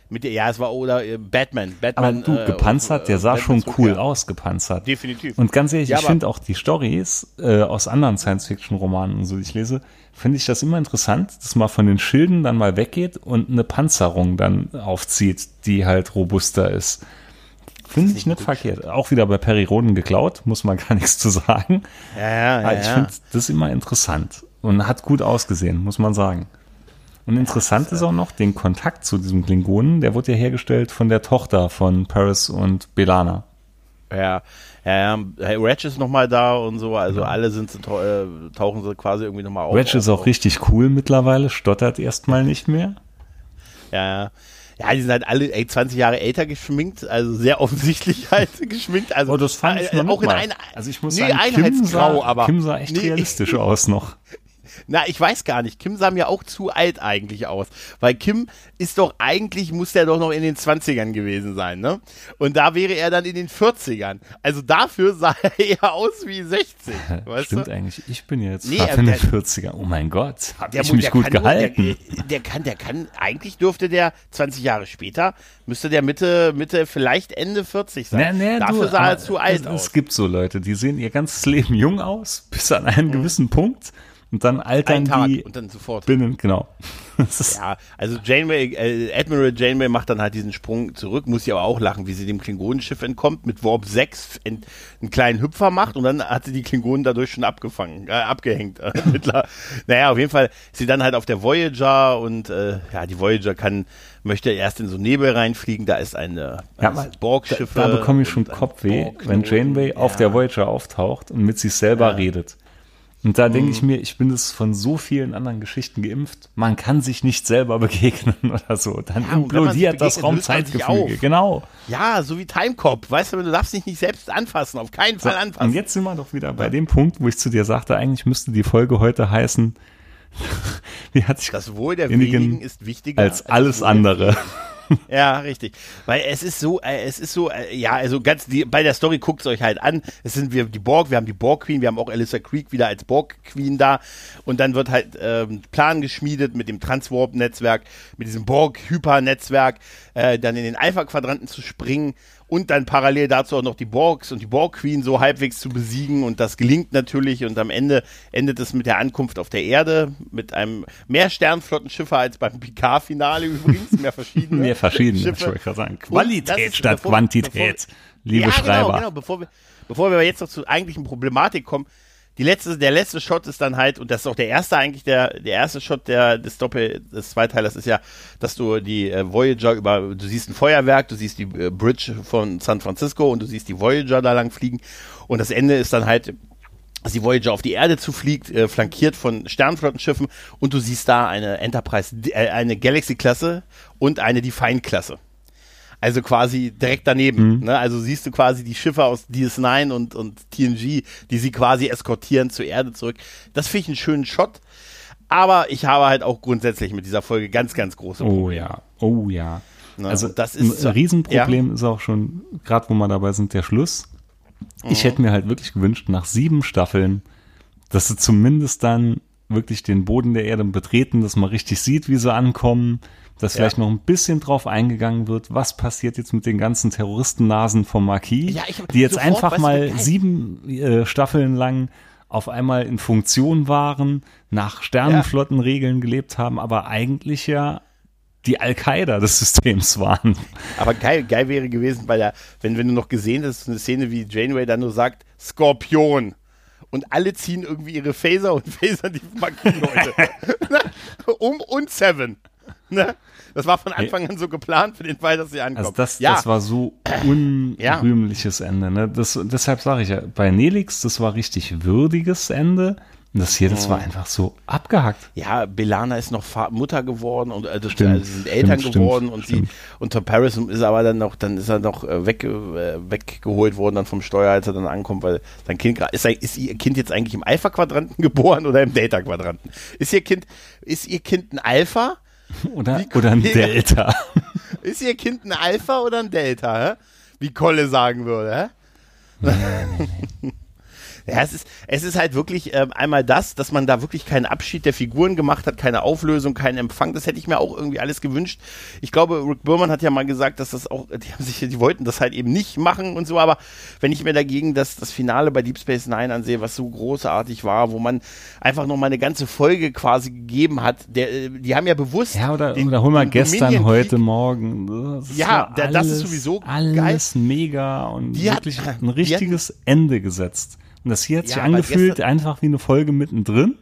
Speaker 1: mit der, ja, es war oder äh, Batman. Batman.
Speaker 2: Aber du, äh, gepanzert, der sah Batman schon cool ja. aus, gepanzert.
Speaker 1: Definitiv.
Speaker 2: Und ganz ehrlich, ja, ich finde auch die Stories äh, aus anderen Science-Fiction-Romanen und so, die ich lese, finde ich das immer interessant, dass man von den Schilden dann mal weggeht und eine Panzerung dann aufzieht, die halt robuster ist. Finde ich nicht verkehrt. Auch wieder bei Perry Roden geklaut, muss man *laughs* gar nichts zu sagen.
Speaker 1: Ja, ja,
Speaker 2: Aber
Speaker 1: ich
Speaker 2: ja. finde das immer interessant und hat gut ausgesehen, muss man sagen. Und interessant ist auch noch, den Kontakt zu diesem Klingonen, der wurde ja hergestellt von der Tochter von Paris und Belana.
Speaker 1: Ja, ja, ja. Ratchet ist nochmal da und so, also ja. alle sind äh, tauchen sie quasi irgendwie nochmal auf.
Speaker 2: Ratchet ist auch auf. richtig cool mittlerweile, stottert erstmal nicht mehr.
Speaker 1: Ja, ja. Die sind halt alle ey, 20 Jahre älter geschminkt, also sehr *laughs* offensichtlich halt geschminkt. Also,
Speaker 2: oh, das fand ich äh,
Speaker 1: auch in
Speaker 2: ein, Also ich muss
Speaker 1: nee,
Speaker 2: sagen,
Speaker 1: Kim sah,
Speaker 2: aber Kim sah *laughs* echt nee, realistisch aus noch.
Speaker 1: Na, ich weiß gar nicht. Kim sah mir auch zu alt eigentlich aus. Weil Kim ist doch eigentlich, muss der doch noch in den 20ern gewesen sein, ne? Und da wäre er dann in den 40ern. Also dafür sah *laughs* er eher aus wie 60. *laughs*
Speaker 2: Weißt Stimmt du? eigentlich. Ich bin jetzt nee, in den 40ern. Oh mein Gott. Hab ich mich gut gehalten.
Speaker 1: Der, der, kann, der kann, eigentlich dürfte der 20 Jahre später, müsste der Mitte, Mitte, vielleicht Ende 40 sein.
Speaker 2: Nee, nee, dafür
Speaker 1: du, sah er zu alt
Speaker 2: es,
Speaker 1: aus.
Speaker 2: Es gibt so Leute, die sehen ihr ganzes Leben jung aus, bis an einen mhm. gewissen Punkt und dann altern
Speaker 1: Tag
Speaker 2: die
Speaker 1: und dann sofort.
Speaker 2: binnen, genau. *laughs*
Speaker 1: ja, also Janeway, äh, Admiral Janeway macht dann halt diesen Sprung zurück, muss sie aber auch lachen, wie sie dem Klingonenschiff entkommt, mit Warp 6 einen kleinen Hüpfer macht und dann hat sie die Klingonen dadurch schon abgefangen, äh, abgehängt. *laughs* Naja, auf jeden Fall ist sie dann halt auf der Voyager und äh, ja, die Voyager kann, möchte erst in so Nebel reinfliegen, da ist eine
Speaker 2: ja, Borg-Schiffe. Da, da bekomme ich schon Kopfweh, wenn Janeway ja. auf der Voyager auftaucht und mit sich selber ja. redet. Und da denke ich mhm. mir, ich bin es von so vielen anderen Geschichten geimpft. Man kann sich nicht selber *laughs* begegnen oder so. Dann ja, implodiert das Raumzeitgefüge. Genau.
Speaker 1: Ja, so wie Timecop. Weißt du, du darfst dich nicht selbst anfassen. Auf keinen Fall anfassen.
Speaker 2: Und jetzt sind wir doch wieder bei dem Punkt, wo ich zu dir sagte, eigentlich müsste die Folge heute heißen, *laughs* wie hat sich
Speaker 1: das Wohl der wenigen ist wichtiger
Speaker 2: als, als alles andere. *laughs*
Speaker 1: ja, richtig. Weil es ist so, äh, es ist so, äh, ja, also ganz, die, bei der Story guckt es euch halt an. Es sind wir die Borg, wir haben die Borg Queen, wir haben auch Alyssa Creek wieder als Borg Queen da. Und dann wird halt ähm, Plan geschmiedet mit dem Transwarp-Netzwerk, mit diesem Borg-Hyper-Netzwerk, äh, dann in den Alpha-Quadranten zu springen und dann parallel dazu auch noch die Borgs und die Borg Queen so halbwegs zu besiegen und das gelingt natürlich und am Ende endet es mit der Ankunft auf der Erde mit einem mehr Sternflottenschiffer als beim Picard-Finale übrigens, mehr verschiedene.
Speaker 2: mehr verschiedene, Schiffe. ich gerade sagen. Qualität ist, statt bevor, Quantität, bevor, liebe ja, genau, Schreiber. Genau, genau,
Speaker 1: bevor wir, bevor wir jetzt noch zur eigentlichen Problematik kommen, die letzte, der letzte Shot ist dann halt, und das ist auch der erste eigentlich, der, der erste Shot der, des Doppel, des Zweiteilers ist ja, dass du die äh, Voyager über, du siehst ein Feuerwerk, du siehst die äh, Bridge von San Francisco und du siehst die Voyager da lang fliegen. Und das Ende ist dann halt, dass die Voyager auf die Erde zufliegt, äh, flankiert von Sternflottenschiffen und du siehst da eine Enterprise, äh, eine Galaxy-Klasse und eine Define-Klasse. Also quasi direkt daneben. Mhm. Ne? Also siehst du quasi die Schiffe aus DS9 und, und TNG, die sie quasi eskortieren zur Erde zurück. Das finde ich einen schönen Shot. Aber ich habe halt auch grundsätzlich mit dieser Folge ganz, ganz große
Speaker 2: oh Probleme. Oh ja, oh ja. Ne? Also das ist ein Riesenproblem ja. ist auch schon, gerade wo wir dabei sind, der Schluss. Ich mhm. hätte mir halt wirklich gewünscht, nach sieben Staffeln, dass sie zumindest dann wirklich den Boden der Erde betreten, dass man richtig sieht, wie sie ankommen, dass ja. vielleicht noch ein bisschen drauf eingegangen wird, was passiert jetzt mit den ganzen Terroristennasen vom Marquis, ja, die jetzt sofort, einfach mal sieben äh, Staffeln lang auf einmal in Funktion waren, nach Sternenflottenregeln gelebt haben, aber eigentlich ja die Al-Qaida des *laughs* Systems waren.
Speaker 1: Aber geil, geil wäre gewesen, weil ja, wenn, wenn du noch gesehen hast, eine Szene wie Janeway dann nur sagt, Skorpion und alle ziehen irgendwie ihre Phaser und *laughs* phasern die Marquis-Leute. *laughs* um und Seven. *laughs* Ne? Das war von Anfang an so geplant für den Fall, dass sie ankommen.
Speaker 2: Also das, ja. das war so unrühmliches ja. Ende. Ne? Das, deshalb sage ich ja, bei Nelix, das war richtig würdiges Ende. Und das hier, das war einfach so abgehackt.
Speaker 1: Ja, Belana ist noch Mutter geworden und äh, stimmt, also sind Eltern stimmt, geworden und stimmt. sie und Tom Paris ist aber dann noch, dann ist er noch äh, weg, äh, weggeholt worden dann vom Steuer, als er dann ankommt, weil sein Kind ist, ist ihr Kind jetzt eigentlich im Alpha-Quadranten geboren oder im Delta-Quadranten? Ist ihr Kind, ist ihr Kind ein Alpha? *laughs*
Speaker 2: Oder, oder ein Delta. *laughs*
Speaker 1: Ist ihr Kind ein Alpha oder ein Delta? Hä? Wie Kolle sagen würde. Hä? Ja, es ist, es ist halt wirklich äh, einmal das, dass man da wirklich keinen Abschied der Figuren gemacht hat, keine Auflösung, keinen Empfang. Das hätte ich mir auch irgendwie alles gewünscht. Ich glaube, Rick Burman hat ja mal gesagt, dass das auch, *laughs* die haben sich, die wollten das halt eben nicht machen und so, aber wenn ich mir dagegen das, das Finale bei Deep Space Nine ansehe, was so großartig war, wo man einfach noch mal eine ganze Folge quasi gegeben hat, der, äh, die haben ja bewusst.
Speaker 2: Ja, oder, den, oder hol mal gestern, heute, morgen.
Speaker 1: Das ja, alles, das ist sowieso
Speaker 2: alles geil. mega und die wirklich hat, ein richtiges *laughs* Ende gesetzt. Und das hier hat sich ja, angefühlt einfach wie eine Folge mittendrin,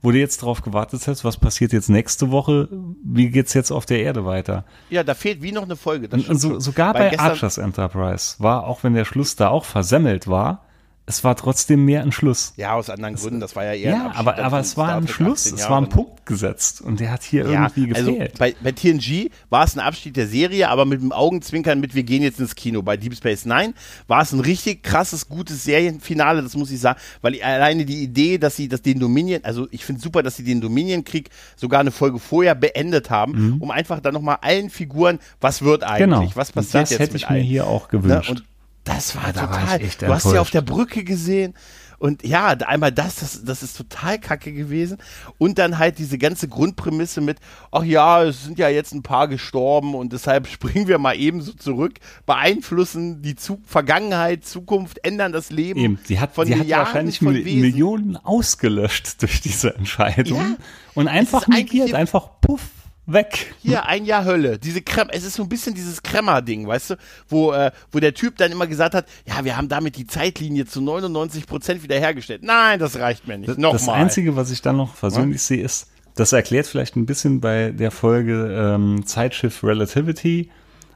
Speaker 2: wo du jetzt drauf gewartet hast, was passiert jetzt nächste Woche, wie geht's jetzt auf der Erde weiter?
Speaker 1: Ja, da fehlt wie noch eine Folge.
Speaker 2: Und so, sogar bei Archers Enterprise war, auch wenn der Schluss da auch versemmelt war, es war trotzdem mehr ein Schluss.
Speaker 1: Ja, aus anderen Gründen, das war ja eher ein
Speaker 2: Ja, aber, aber es war ein Schluss,
Speaker 1: 18
Speaker 2: es war ein. Punkt gesetzt und der hat hier
Speaker 1: Ja,
Speaker 2: irgendwie
Speaker 1: also
Speaker 2: gefehlt.
Speaker 1: bei, bei TNG war es ein Abschied der Serie, aber mit dem Augenzwinkern mit, wir gehen jetzt ins Kino. Bei Deep Space Nine war es ein richtig krasses, gutes Serienfinale, das muss ich sagen, weil ich, alleine die Idee, dass sie das den Dominion, also ich finde super, dass sie den Dominion-Krieg sogar eine Folge vorher beendet haben, um einfach dann nochmal allen Figuren, was wird eigentlich,
Speaker 2: Mhm. genau.
Speaker 1: was
Speaker 2: Und
Speaker 1: passiert
Speaker 2: das
Speaker 1: jetzt
Speaker 2: hätte ich mir
Speaker 1: allen?
Speaker 2: hier auch
Speaker 1: Ne?
Speaker 2: gewünscht.
Speaker 1: Und das war
Speaker 2: war
Speaker 1: total.
Speaker 2: echt
Speaker 1: du hast ja auf der Brücke gesehen. Und ja, einmal das, das, das ist total kacke gewesen. Und dann halt diese ganze Grundprämisse mit, ach ja, es sind ja jetzt ein paar gestorben und deshalb *laughs* springen wir mal ebenso zurück, beeinflussen die Zu Vergangenheit, Zukunft, ändern das Leben.
Speaker 2: Eben, die hat,
Speaker 1: von
Speaker 2: die hat wahrscheinlich
Speaker 1: von Wesen.
Speaker 2: Millionen ausgelöscht *laughs* durch diese Entscheidung
Speaker 1: Ja,
Speaker 2: und einfach negiert, einfach puff, weg.
Speaker 1: Hier, ein Jahr Hölle. Diese Krem es ist so ein bisschen dieses Kremmer-Ding, weißt du, wo, äh, wo der Typ dann immer gesagt hat, ja, wir haben damit die Zeitlinie zu 99 Prozent wiederhergestellt. Nein, das reicht mir nicht.
Speaker 2: Das
Speaker 1: Nochmal.
Speaker 2: Einzige, was ich dann noch versöhnlich sehe, ist, das erklärt vielleicht ein bisschen bei der Folge ähm, Zeitschiff Relativity,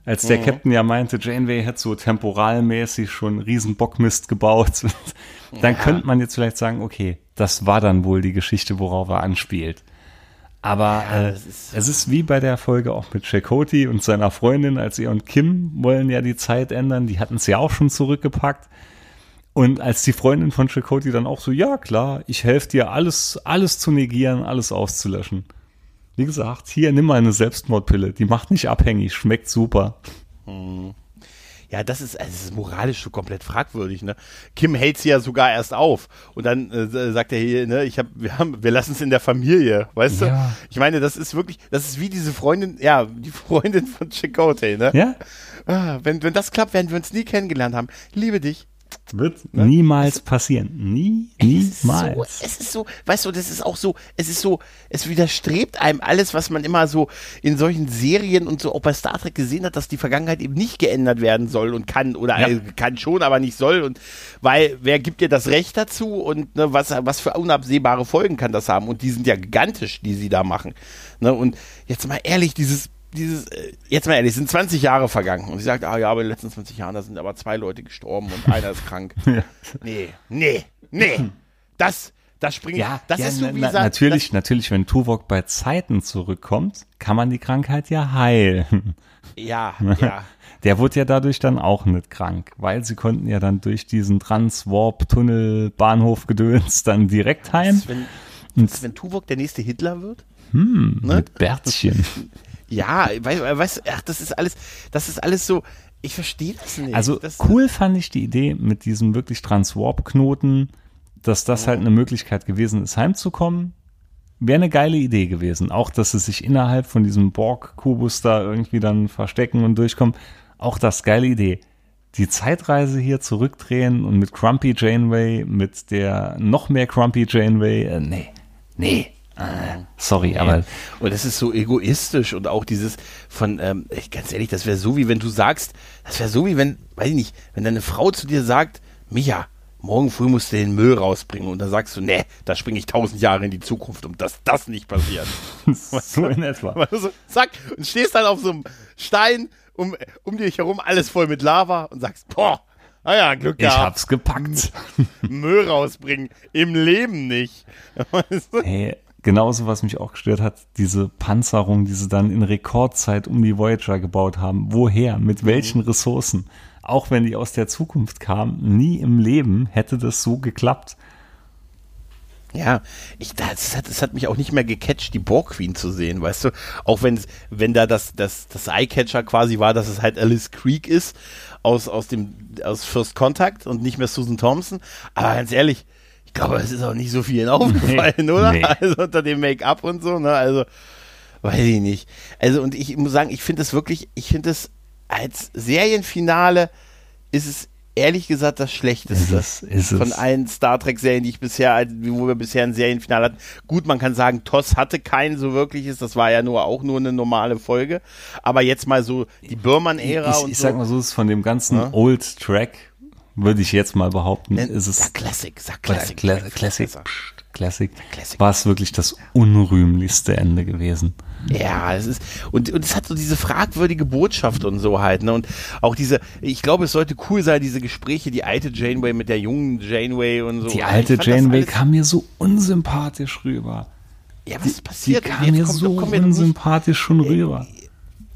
Speaker 2: als
Speaker 1: Mhm.
Speaker 2: der Captain ja meinte, Janeway hätte so temporalmäßig schon einen riesen Bockmist gebaut. *laughs* dann könnte man jetzt vielleicht sagen, okay, das war dann wohl die Geschichte, worauf er anspielt. Aber äh,
Speaker 1: das ist-
Speaker 2: es ist wie bei der Folge auch mit Chakoti und seiner Freundin, als er und Kim wollen ja die Zeit ändern, die hatten es ja auch schon zurückgepackt. Und als die Freundin von Chakoti dann auch so, ja klar, ich helfe dir, alles, alles zu negieren, alles auszulöschen. Wie gesagt, hier, nimm mal eine Selbstmordpille, die macht nicht abhängig, schmeckt super.
Speaker 1: Ja, das ist, also das ist moralisch so komplett fragwürdig, ne? Kim hält sie ja sogar erst auf. Und dann äh, sagt er hier, ne, ich hab, wir haben, wir lassen es in der Familie, weißt
Speaker 2: Ja.
Speaker 1: du? Ich meine, das ist wirklich, das ist wie diese Freundin, ja, die Freundin von Chicote, ne?
Speaker 2: Ja,
Speaker 1: Ah, wenn, wenn das klappt, werden wir uns nie kennengelernt haben. Liebe dich.
Speaker 2: Wird niemals passieren. Nie, niemals.
Speaker 1: So, es ist so, weißt du, das ist auch so, es ist so, es widerstrebt einem alles, was man immer so in solchen Serien und so auch bei Star Trek gesehen hat, dass die Vergangenheit eben nicht geändert werden soll und kann oder
Speaker 2: Ja.
Speaker 1: äh, kann schon, aber nicht soll und weil wer gibt dir das Recht dazu und ne, was was für unabsehbare Folgen kann das haben und die sind ja gigantisch, die sie da machen. Ne, und jetzt mal ehrlich, dieses dieses, äh, jetzt mal ehrlich, es sind 20 Jahre vergangen. Und sie sagt, ah ja, aber in den letzten 20 Jahren, da sind aber zwei Leute gestorben und einer ist krank. *laughs* Nee, nee, nee. Das, das springt,
Speaker 2: Ja,
Speaker 1: das
Speaker 2: ja,
Speaker 1: ist so wie
Speaker 2: na,
Speaker 1: gesagt,
Speaker 2: natürlich, natürlich, wenn Tuvok bei Zeiten zurückkommt, kann man die Krankheit ja heilen.
Speaker 1: Ja, ja. *laughs*
Speaker 2: Der wurde ja dadurch dann auch nicht krank, weil sie konnten ja dann durch diesen Trans-Warp-Tunnel, Bahnhof gedöns dann direkt heim
Speaker 1: Das, wenn, das, wenn Tuvok der nächste Hitler wird?
Speaker 2: hm,
Speaker 1: ne?
Speaker 2: mit Bärtchen. *laughs*
Speaker 1: Ja, weißt du, weißt, ach, das ist alles, das ist alles so, ich verstehe das nicht.
Speaker 2: Also
Speaker 1: das,
Speaker 2: cool fand ich die Idee mit diesem wirklich Trans-Warp-Knoten, dass das halt eine Möglichkeit gewesen ist, heimzukommen. Wäre eine geile Idee gewesen. Auch, dass sie sich innerhalb von diesem Borg-Kubus da irgendwie dann verstecken und durchkommen. Auch das geile Idee. Die Zeitreise hier zurückdrehen und mit Crumpy Janeway, mit der noch mehr Crumpy Janeway, äh, nee, nee, äh, sorry, aber
Speaker 1: Und das ist so egoistisch und auch dieses von, ähm, ich, ganz ehrlich, das wäre so wie wenn du sagst, das wäre so wie wenn, weiß ich nicht, wenn deine Frau zu dir sagt, Micha, morgen früh musst du den Müll rausbringen und dann sagst du, nee, da springe ich tausend Jahre in die Zukunft, um dass das nicht passiert. *laughs*
Speaker 2: so in etwa.
Speaker 1: Weißt *laughs* du, zack, und stehst dann auf so einem Stein um, um dich herum, alles voll mit Lava und sagst, boah, naja, Glück
Speaker 2: Ich
Speaker 1: gehabt,
Speaker 2: hab's gepackt. *laughs*
Speaker 1: Müll rausbringen, im Leben nicht. Weißt du?
Speaker 2: Hey, genauso was mich auch gestört hat, diese Panzerung, die sie dann in Rekordzeit um die Voyager gebaut haben. Woher? Mit welchen Ressourcen? Auch wenn die aus der Zukunft kamen, nie im Leben hätte das so geklappt.
Speaker 1: Ja, ich, das, hat, das hat mich auch nicht mehr gecatcht, die Borg Queen zu sehen, weißt du? Auch wenn wenn da das, das, das Eyecatcher quasi war, dass es halt Alice Creek ist aus, aus dem aus First Contact und nicht mehr Susan Thompson. Aber ganz ehrlich, ich glaube, es ist auch nicht so vielen *laughs* aufgefallen,
Speaker 2: Nee,
Speaker 1: oder?
Speaker 2: nee.
Speaker 1: Also unter dem Make-up und so, ne? Also, weiß ich nicht. Also, und ich muss sagen, ich finde es wirklich, ich finde es als Serienfinale ist es ehrlich gesagt das Schlechteste
Speaker 2: Ist es, ist es.
Speaker 1: von allen Star Trek-Serien, die ich bisher, wo wir bisher ein Serienfinale hatten. Gut, man kann sagen, TOS hatte kein so wirkliches, das war ja nur auch nur eine normale Folge. Aber jetzt mal so die Burman-Ära
Speaker 2: ich,
Speaker 1: und
Speaker 2: ich
Speaker 1: so.
Speaker 2: sag mal so, es ist von dem ganzen
Speaker 1: Ja.
Speaker 2: Old Track, würde ich jetzt mal behaupten, ist es.
Speaker 1: Sag Classic, sag
Speaker 2: Classic.
Speaker 1: Classic.
Speaker 2: Classic, Psst, Classic,
Speaker 1: Classic.
Speaker 2: war es wirklich das unrühmlichste Ende gewesen.
Speaker 1: Ja, es ist, und, und es hat so diese fragwürdige Botschaft und so halt, ne, und auch diese, ich glaube, es sollte cool sein, diese Gespräche, die alte Janeway mit der jungen Janeway und so.
Speaker 2: Die alte Janeway kam mir so unsympathisch rüber.
Speaker 1: Ja, was ist
Speaker 2: Die
Speaker 1: passiert? Und
Speaker 2: kam mir
Speaker 1: kommt-
Speaker 2: so unsympathisch schon rüber.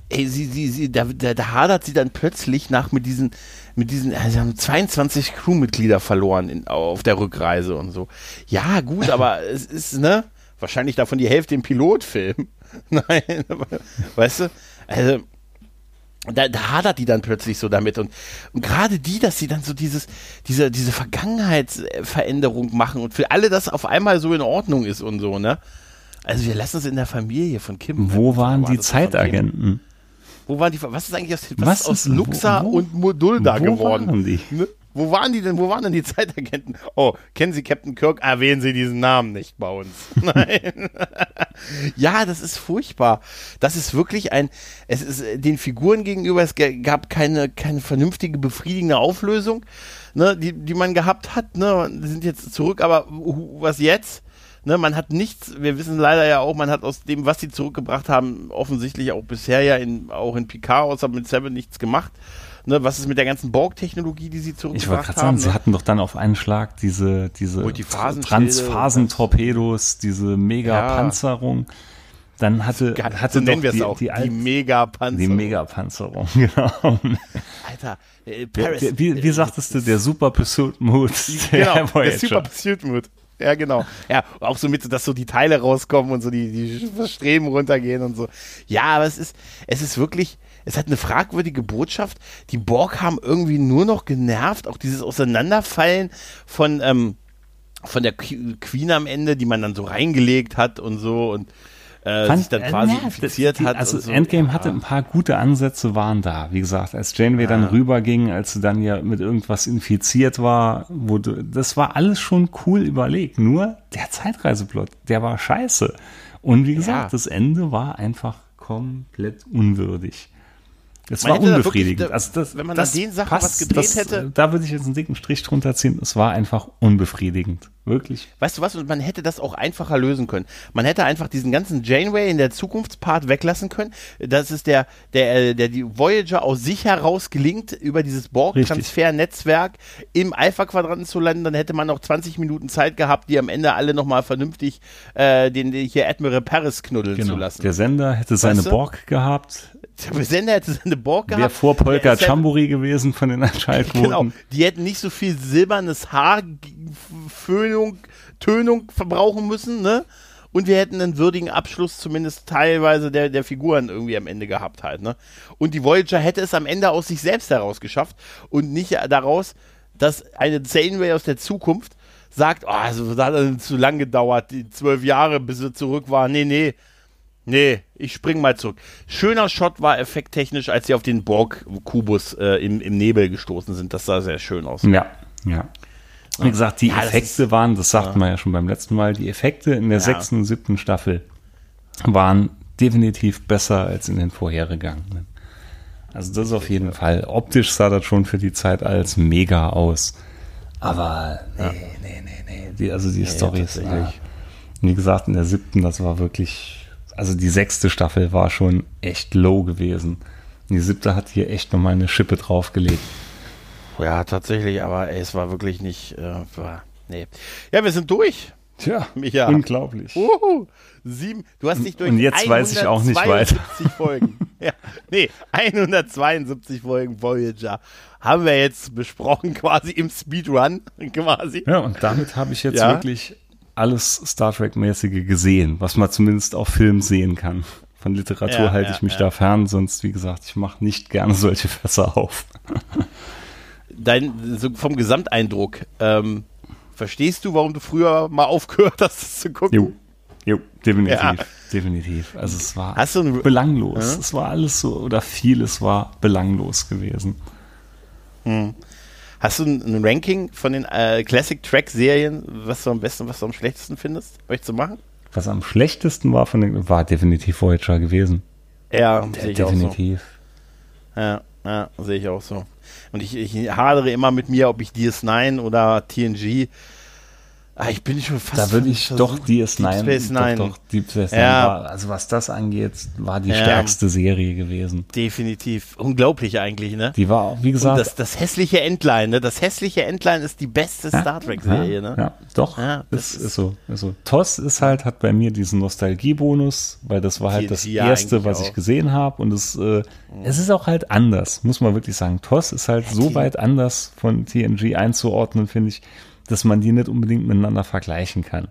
Speaker 1: Ey, sie, sie, sie, da, da, da hadert sie dann plötzlich nach mit diesen, mit diesen, also sie haben 22 Crewmitglieder verloren in, auf der Rückreise und so. Ja, gut, aber *laughs* es ist, ne, wahrscheinlich davon die Hälfte im Pilotfilm. *laughs* Nein, aber, weißt du, also, da, da hadert die dann plötzlich so damit und, und gerade die, dass sie dann so dieses, diese, diese Vergangenheitsveränderung machen und für alle das auf einmal so in Ordnung ist und so, ne? Also wir lassen es in der Familie von Kim.
Speaker 2: Wo waren
Speaker 1: War
Speaker 2: die? Zeitagenten?
Speaker 1: Wo waren die, was ist eigentlich aus, was
Speaker 2: Was
Speaker 1: aus Luxa
Speaker 2: wo- wo-
Speaker 1: und Modulda
Speaker 2: wo
Speaker 1: geworden?
Speaker 2: waren die?
Speaker 1: Ne? Wo waren die denn, wo waren denn die *laughs* Zeitagenten? Oh, kennen Sie Captain Kirk? Erwähnen Sie diesen Namen nicht bei uns. *laughs* Nein. *laughs* ja, das ist furchtbar. Das ist wirklich ein, es ist äh, den Figuren gegenüber, es gab keine, keine vernünftige, befriedigende Auflösung, ne, die, die man gehabt hat, ne, die sind jetzt zurück, aber was jetzt? Ne, man hat nichts, wir wissen leider ja auch, man hat aus dem, was sie zurückgebracht haben, offensichtlich auch bisher ja in, auch in Picard außer mit Seven nichts gemacht. Ne, was ist mit der ganzen Borg-Technologie, die sie
Speaker 2: Ich wollte
Speaker 1: zurückgebracht
Speaker 2: gerade sagen,
Speaker 1: haben?
Speaker 2: sie
Speaker 1: ne?
Speaker 2: hatten doch dann auf einen Schlag diese, diese Transphasentorpedos, diese Mega-Panzerung. Dann hatte, hatte
Speaker 1: so nennen
Speaker 2: doch
Speaker 1: wir es
Speaker 2: die,
Speaker 1: auch,
Speaker 2: die,
Speaker 1: die,
Speaker 2: Alt-
Speaker 1: Megapanzer.
Speaker 2: die Mega-Panzerung, *laughs* genau.
Speaker 1: Alter, äh,
Speaker 2: Der,
Speaker 1: Paris.
Speaker 2: der, wie, wie sagtest du, der Super Pursuit der
Speaker 1: genau, der
Speaker 2: Voyager.
Speaker 1: Super Pursuit Mode. *laughs* Ja, genau. Ja, auch so mit, dass so die Teile rauskommen und so die, die Streben runtergehen und so. Ja, aber es ist, es ist wirklich, es hat eine fragwürdige Botschaft. Die Borg haben irgendwie nur noch genervt, auch dieses Auseinanderfallen von, ähm, von der Que- Queen am Ende, die man dann so reingelegt hat und so und äh,
Speaker 2: Fand-
Speaker 1: sich dann
Speaker 2: äh,
Speaker 1: quasi
Speaker 2: na,
Speaker 1: infiziert
Speaker 2: die,
Speaker 1: hat.
Speaker 2: Also
Speaker 1: so.
Speaker 2: Endgame
Speaker 1: ja.
Speaker 2: hatte ein paar gute Ansätze, waren da. Wie gesagt, als Janeway dann rüberging, als sie dann ja mit irgendwas infiziert war, wurde, das war alles schon cool überlegt. Nur der Zeitreiseplot, der war scheiße. Und wie gesagt,
Speaker 1: Ja.
Speaker 2: das Ende war einfach komplett unwürdig. Es war unbefriedigend.
Speaker 1: wirklich,
Speaker 2: also das,
Speaker 1: wenn man
Speaker 2: das
Speaker 1: an den Sachen was gedreht
Speaker 2: das,
Speaker 1: hätte-
Speaker 2: Da würde ich jetzt einen dicken Strich drunter ziehen. Es war einfach unbefriedigend. Wirklich.
Speaker 1: Weißt du was? Und man hätte das auch einfacher lösen können. Man hätte einfach diesen ganzen Janeway in der Zukunftspart weglassen können. Das ist der, der, äh, der die Voyager aus sich heraus gelingt, über dieses Borg-Transfer-Netzwerk im Alpha-Quadranten zu landen. Dann hätte man noch 20 Minuten Zeit gehabt, die am Ende alle nochmal vernünftig äh, den, den hier Admiral Paris knuddeln zu lassen.
Speaker 2: Genau. Der Sender hätte seine
Speaker 1: Weißt du?
Speaker 2: Borg gehabt.
Speaker 1: Der Sender hätte seine Borg gehabt.
Speaker 2: Wäre vor Polka Chamburi gewesen von den Einschaltquoten.
Speaker 1: Genau, die hätten nicht so viel silbernes Haar, Föhnung, Tönung verbrauchen müssen, ne? Und wir hätten einen würdigen Abschluss zumindest teilweise der, der Figuren irgendwie am Ende gehabt halt, ne? Und die Voyager hätte es am Ende aus sich selbst heraus geschafft und nicht daraus, dass eine Janeway aus der Zukunft sagt, oh, also das hat zu lang gedauert, die zwölf Jahre, bis sie zurück war. Nee, nee. Nee, ich spring mal zurück. Schöner Shot war effekttechnisch, als sie auf den Borg-Kubus äh, im, im Nebel gestoßen sind. Das sah sehr schön aus.
Speaker 2: Ja, ja. Wie gesagt, die
Speaker 1: Ja, das
Speaker 2: Effekte
Speaker 1: ist-
Speaker 2: waren, das sagten wir ja schon beim letzten Mal, die Effekte in der sechsten und siebten Staffel waren definitiv besser als in den vorhergegangenen. Also das auf jeden Fall. Optisch sah das schon für die Zeit als mega aus. Aber nee, nee, nee, nee. Die, also die Storys.
Speaker 1: tatsächlich.
Speaker 2: Ja. Wie gesagt, in der siebten, das war wirklich, also die sechste Staffel war schon echt low gewesen. Die siebte hat hier echt nochmal eine Schippe draufgelegt.
Speaker 1: Ja, tatsächlich, aber ey, es war wirklich nicht. Äh, war, nee. Ja, wir sind durch.
Speaker 2: Tja,
Speaker 1: Micha.
Speaker 2: unglaublich.
Speaker 1: Uhu, sieben. Du hast dich durch
Speaker 2: Und jetzt weiß ich auch nicht weiter.
Speaker 1: 172 Folgen. *laughs* ja, nee, 172 Folgen Voyager haben wir jetzt besprochen, *laughs* quasi im Speedrun, quasi.
Speaker 2: Ja, und damit habe ich jetzt
Speaker 1: Ja.
Speaker 2: wirklich alles Star Trek-mäßige gesehen, was man zumindest auf Film sehen kann. Von Literatur
Speaker 1: Ja,
Speaker 2: halte
Speaker 1: ja,
Speaker 2: ich mich
Speaker 1: ja.
Speaker 2: da fern, sonst, wie gesagt, ich mache nicht gerne solche *laughs* Fässer auf.
Speaker 1: Dein, so vom Gesamteindruck, ähm, verstehst du, warum du früher mal aufgehört hast, das zu gucken?
Speaker 2: Jo, jo, definitiv,
Speaker 1: Ja.
Speaker 2: definitiv. Also es war
Speaker 1: ein-
Speaker 2: belanglos. Es war alles so, oder vieles war belanglos gewesen.
Speaker 1: Hast du ein, ein Ranking von den äh, Classic Track Serien, was du am besten, was du am schlechtesten findest? Möchtest du machen?
Speaker 2: Was am schlechtesten war von den, war definitiv Voyager gewesen.
Speaker 1: Ja, sehe ich auch so.
Speaker 2: definitiv.
Speaker 1: Ja, ja sehe ich auch so. Und ich, ich hadere immer mit mir, ob ich DS9 oder TNG Ah, ich bin schon fast.
Speaker 2: Da würde ich doch DS9.
Speaker 1: Deep Space Nine.
Speaker 2: Doch, doch, Deep Space Nine
Speaker 1: Ja.
Speaker 2: war, also was das angeht, war die
Speaker 1: Ja.
Speaker 2: stärkste Serie gewesen.
Speaker 1: Definitiv. Unglaublich eigentlich, ne?
Speaker 2: Die war auch, wie gesagt,
Speaker 1: das, das hässliche Endline, ne? Das hässliche Endline ist die beste Star Trek-Serie,
Speaker 2: ja,
Speaker 1: ne?
Speaker 2: Ja, doch.
Speaker 1: Ja, das ist-
Speaker 2: ist, so, ist so. TOS ist halt, hat bei mir diesen Nostalgiebonus, weil das war halt das
Speaker 1: ja
Speaker 2: erste, was
Speaker 1: auch.
Speaker 2: ich gesehen habe. Und es, äh, es ist auch halt anders, muss man wirklich sagen. TOS ist halt so weit anders von TNG einzuordnen, finde ich, dass man die nicht unbedingt miteinander vergleichen kann.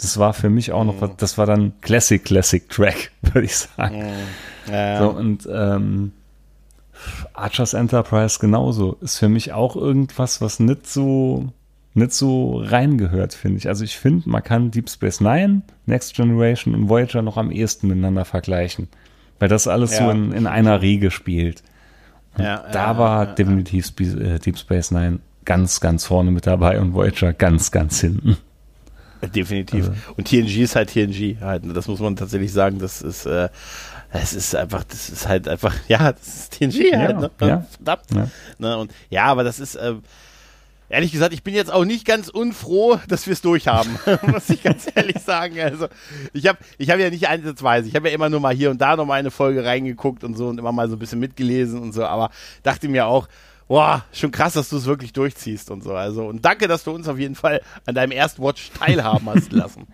Speaker 2: Das war für mich auch noch
Speaker 1: Mhm.
Speaker 2: was, das war dann Classic, Classic Track, *laughs* würde ich sagen.
Speaker 1: Ja,
Speaker 2: So, und ähm, Archers Enterprise genauso. Ist für mich auch irgendwas, was nicht so, nicht so reingehört, finde ich. Also ich finde, man kann Deep Space Nine, Next Generation und Voyager noch am ehesten miteinander vergleichen. Weil das alles so
Speaker 1: Ja.
Speaker 2: in, in einer Riege spielt.
Speaker 1: ja,
Speaker 2: Da war definitiv äh, Deep Space Nine ganz, ganz vorne mit dabei und Voyager ganz, ganz hinten.
Speaker 1: definitiv.
Speaker 2: Also-
Speaker 1: Und TNG ist halt TNG halt. Das muss man tatsächlich sagen. Das ist, äh, es ist einfach, das ist halt einfach, *laughs* ja, das ist TNG halt,
Speaker 2: Ja,
Speaker 1: ne?
Speaker 2: ja.
Speaker 1: Verdammt.
Speaker 2: Ja.
Speaker 1: Ne? Und ja, aber das ist, äh, ehrlich gesagt, ich bin jetzt auch nicht ganz unfroh, dass wir es durchhaben, *laughs* muss ich ganz *laughs* ehrlich sagen. Also ich habe ich hab ja nicht einsatzweise, ich habe ja immer nur mal hier und da noch mal eine Folge reingeguckt und so und immer mal so ein bisschen mitgelesen und so, aber dachte mir auch, boah, schon krass, dass du es wirklich durchziehst und so. Also und danke, dass du uns auf jeden Fall an deinem Erstwatch teilhaben hast *laughs* lassen.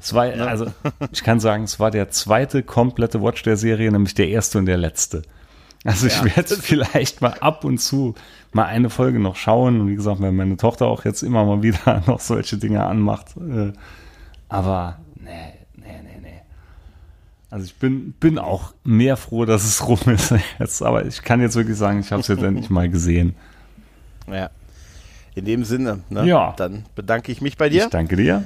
Speaker 2: Es war, also, *laughs* ich kann sagen, es war der zweite komplette Watch der Serie, nämlich der erste und der letzte. Also ich
Speaker 1: Ja.
Speaker 2: werde *laughs* vielleicht mal ab und zu mal eine Folge noch schauen. Und wie gesagt, wenn meine Tochter auch jetzt immer mal wieder noch solche Dinge anmacht. Äh, aber nee. Also ich bin, bin auch mehr froh, dass es rum ist *laughs* jetzt. Aber ich kann jetzt wirklich sagen, ich habe es jetzt endlich mal gesehen.
Speaker 1: Ja. In dem Sinne, ne?
Speaker 2: Ja.
Speaker 1: dann bedanke ich mich bei
Speaker 2: Ich
Speaker 1: dir.
Speaker 2: danke dir.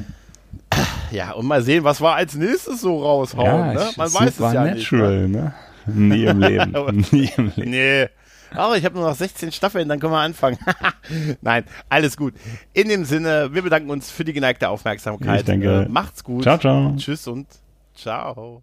Speaker 1: Ja, und mal sehen, was wir als nächstes so raushauen.
Speaker 2: Ja,
Speaker 1: ne?
Speaker 2: ich-
Speaker 1: Man weiß es ja
Speaker 2: Supernatural,
Speaker 1: nicht. Ne?
Speaker 2: ne? Nie im Leben. *laughs* Nie im Leben.
Speaker 1: Nee. Aber ich habe nur noch 16 Staffeln, dann können wir anfangen. *laughs* Nein, alles gut. In dem Sinne, wir bedanken uns für die geneigte Aufmerksamkeit.
Speaker 2: Ich danke.
Speaker 1: Äh, macht's gut.
Speaker 2: Ciao, ciao.
Speaker 1: Tschüss und ciao.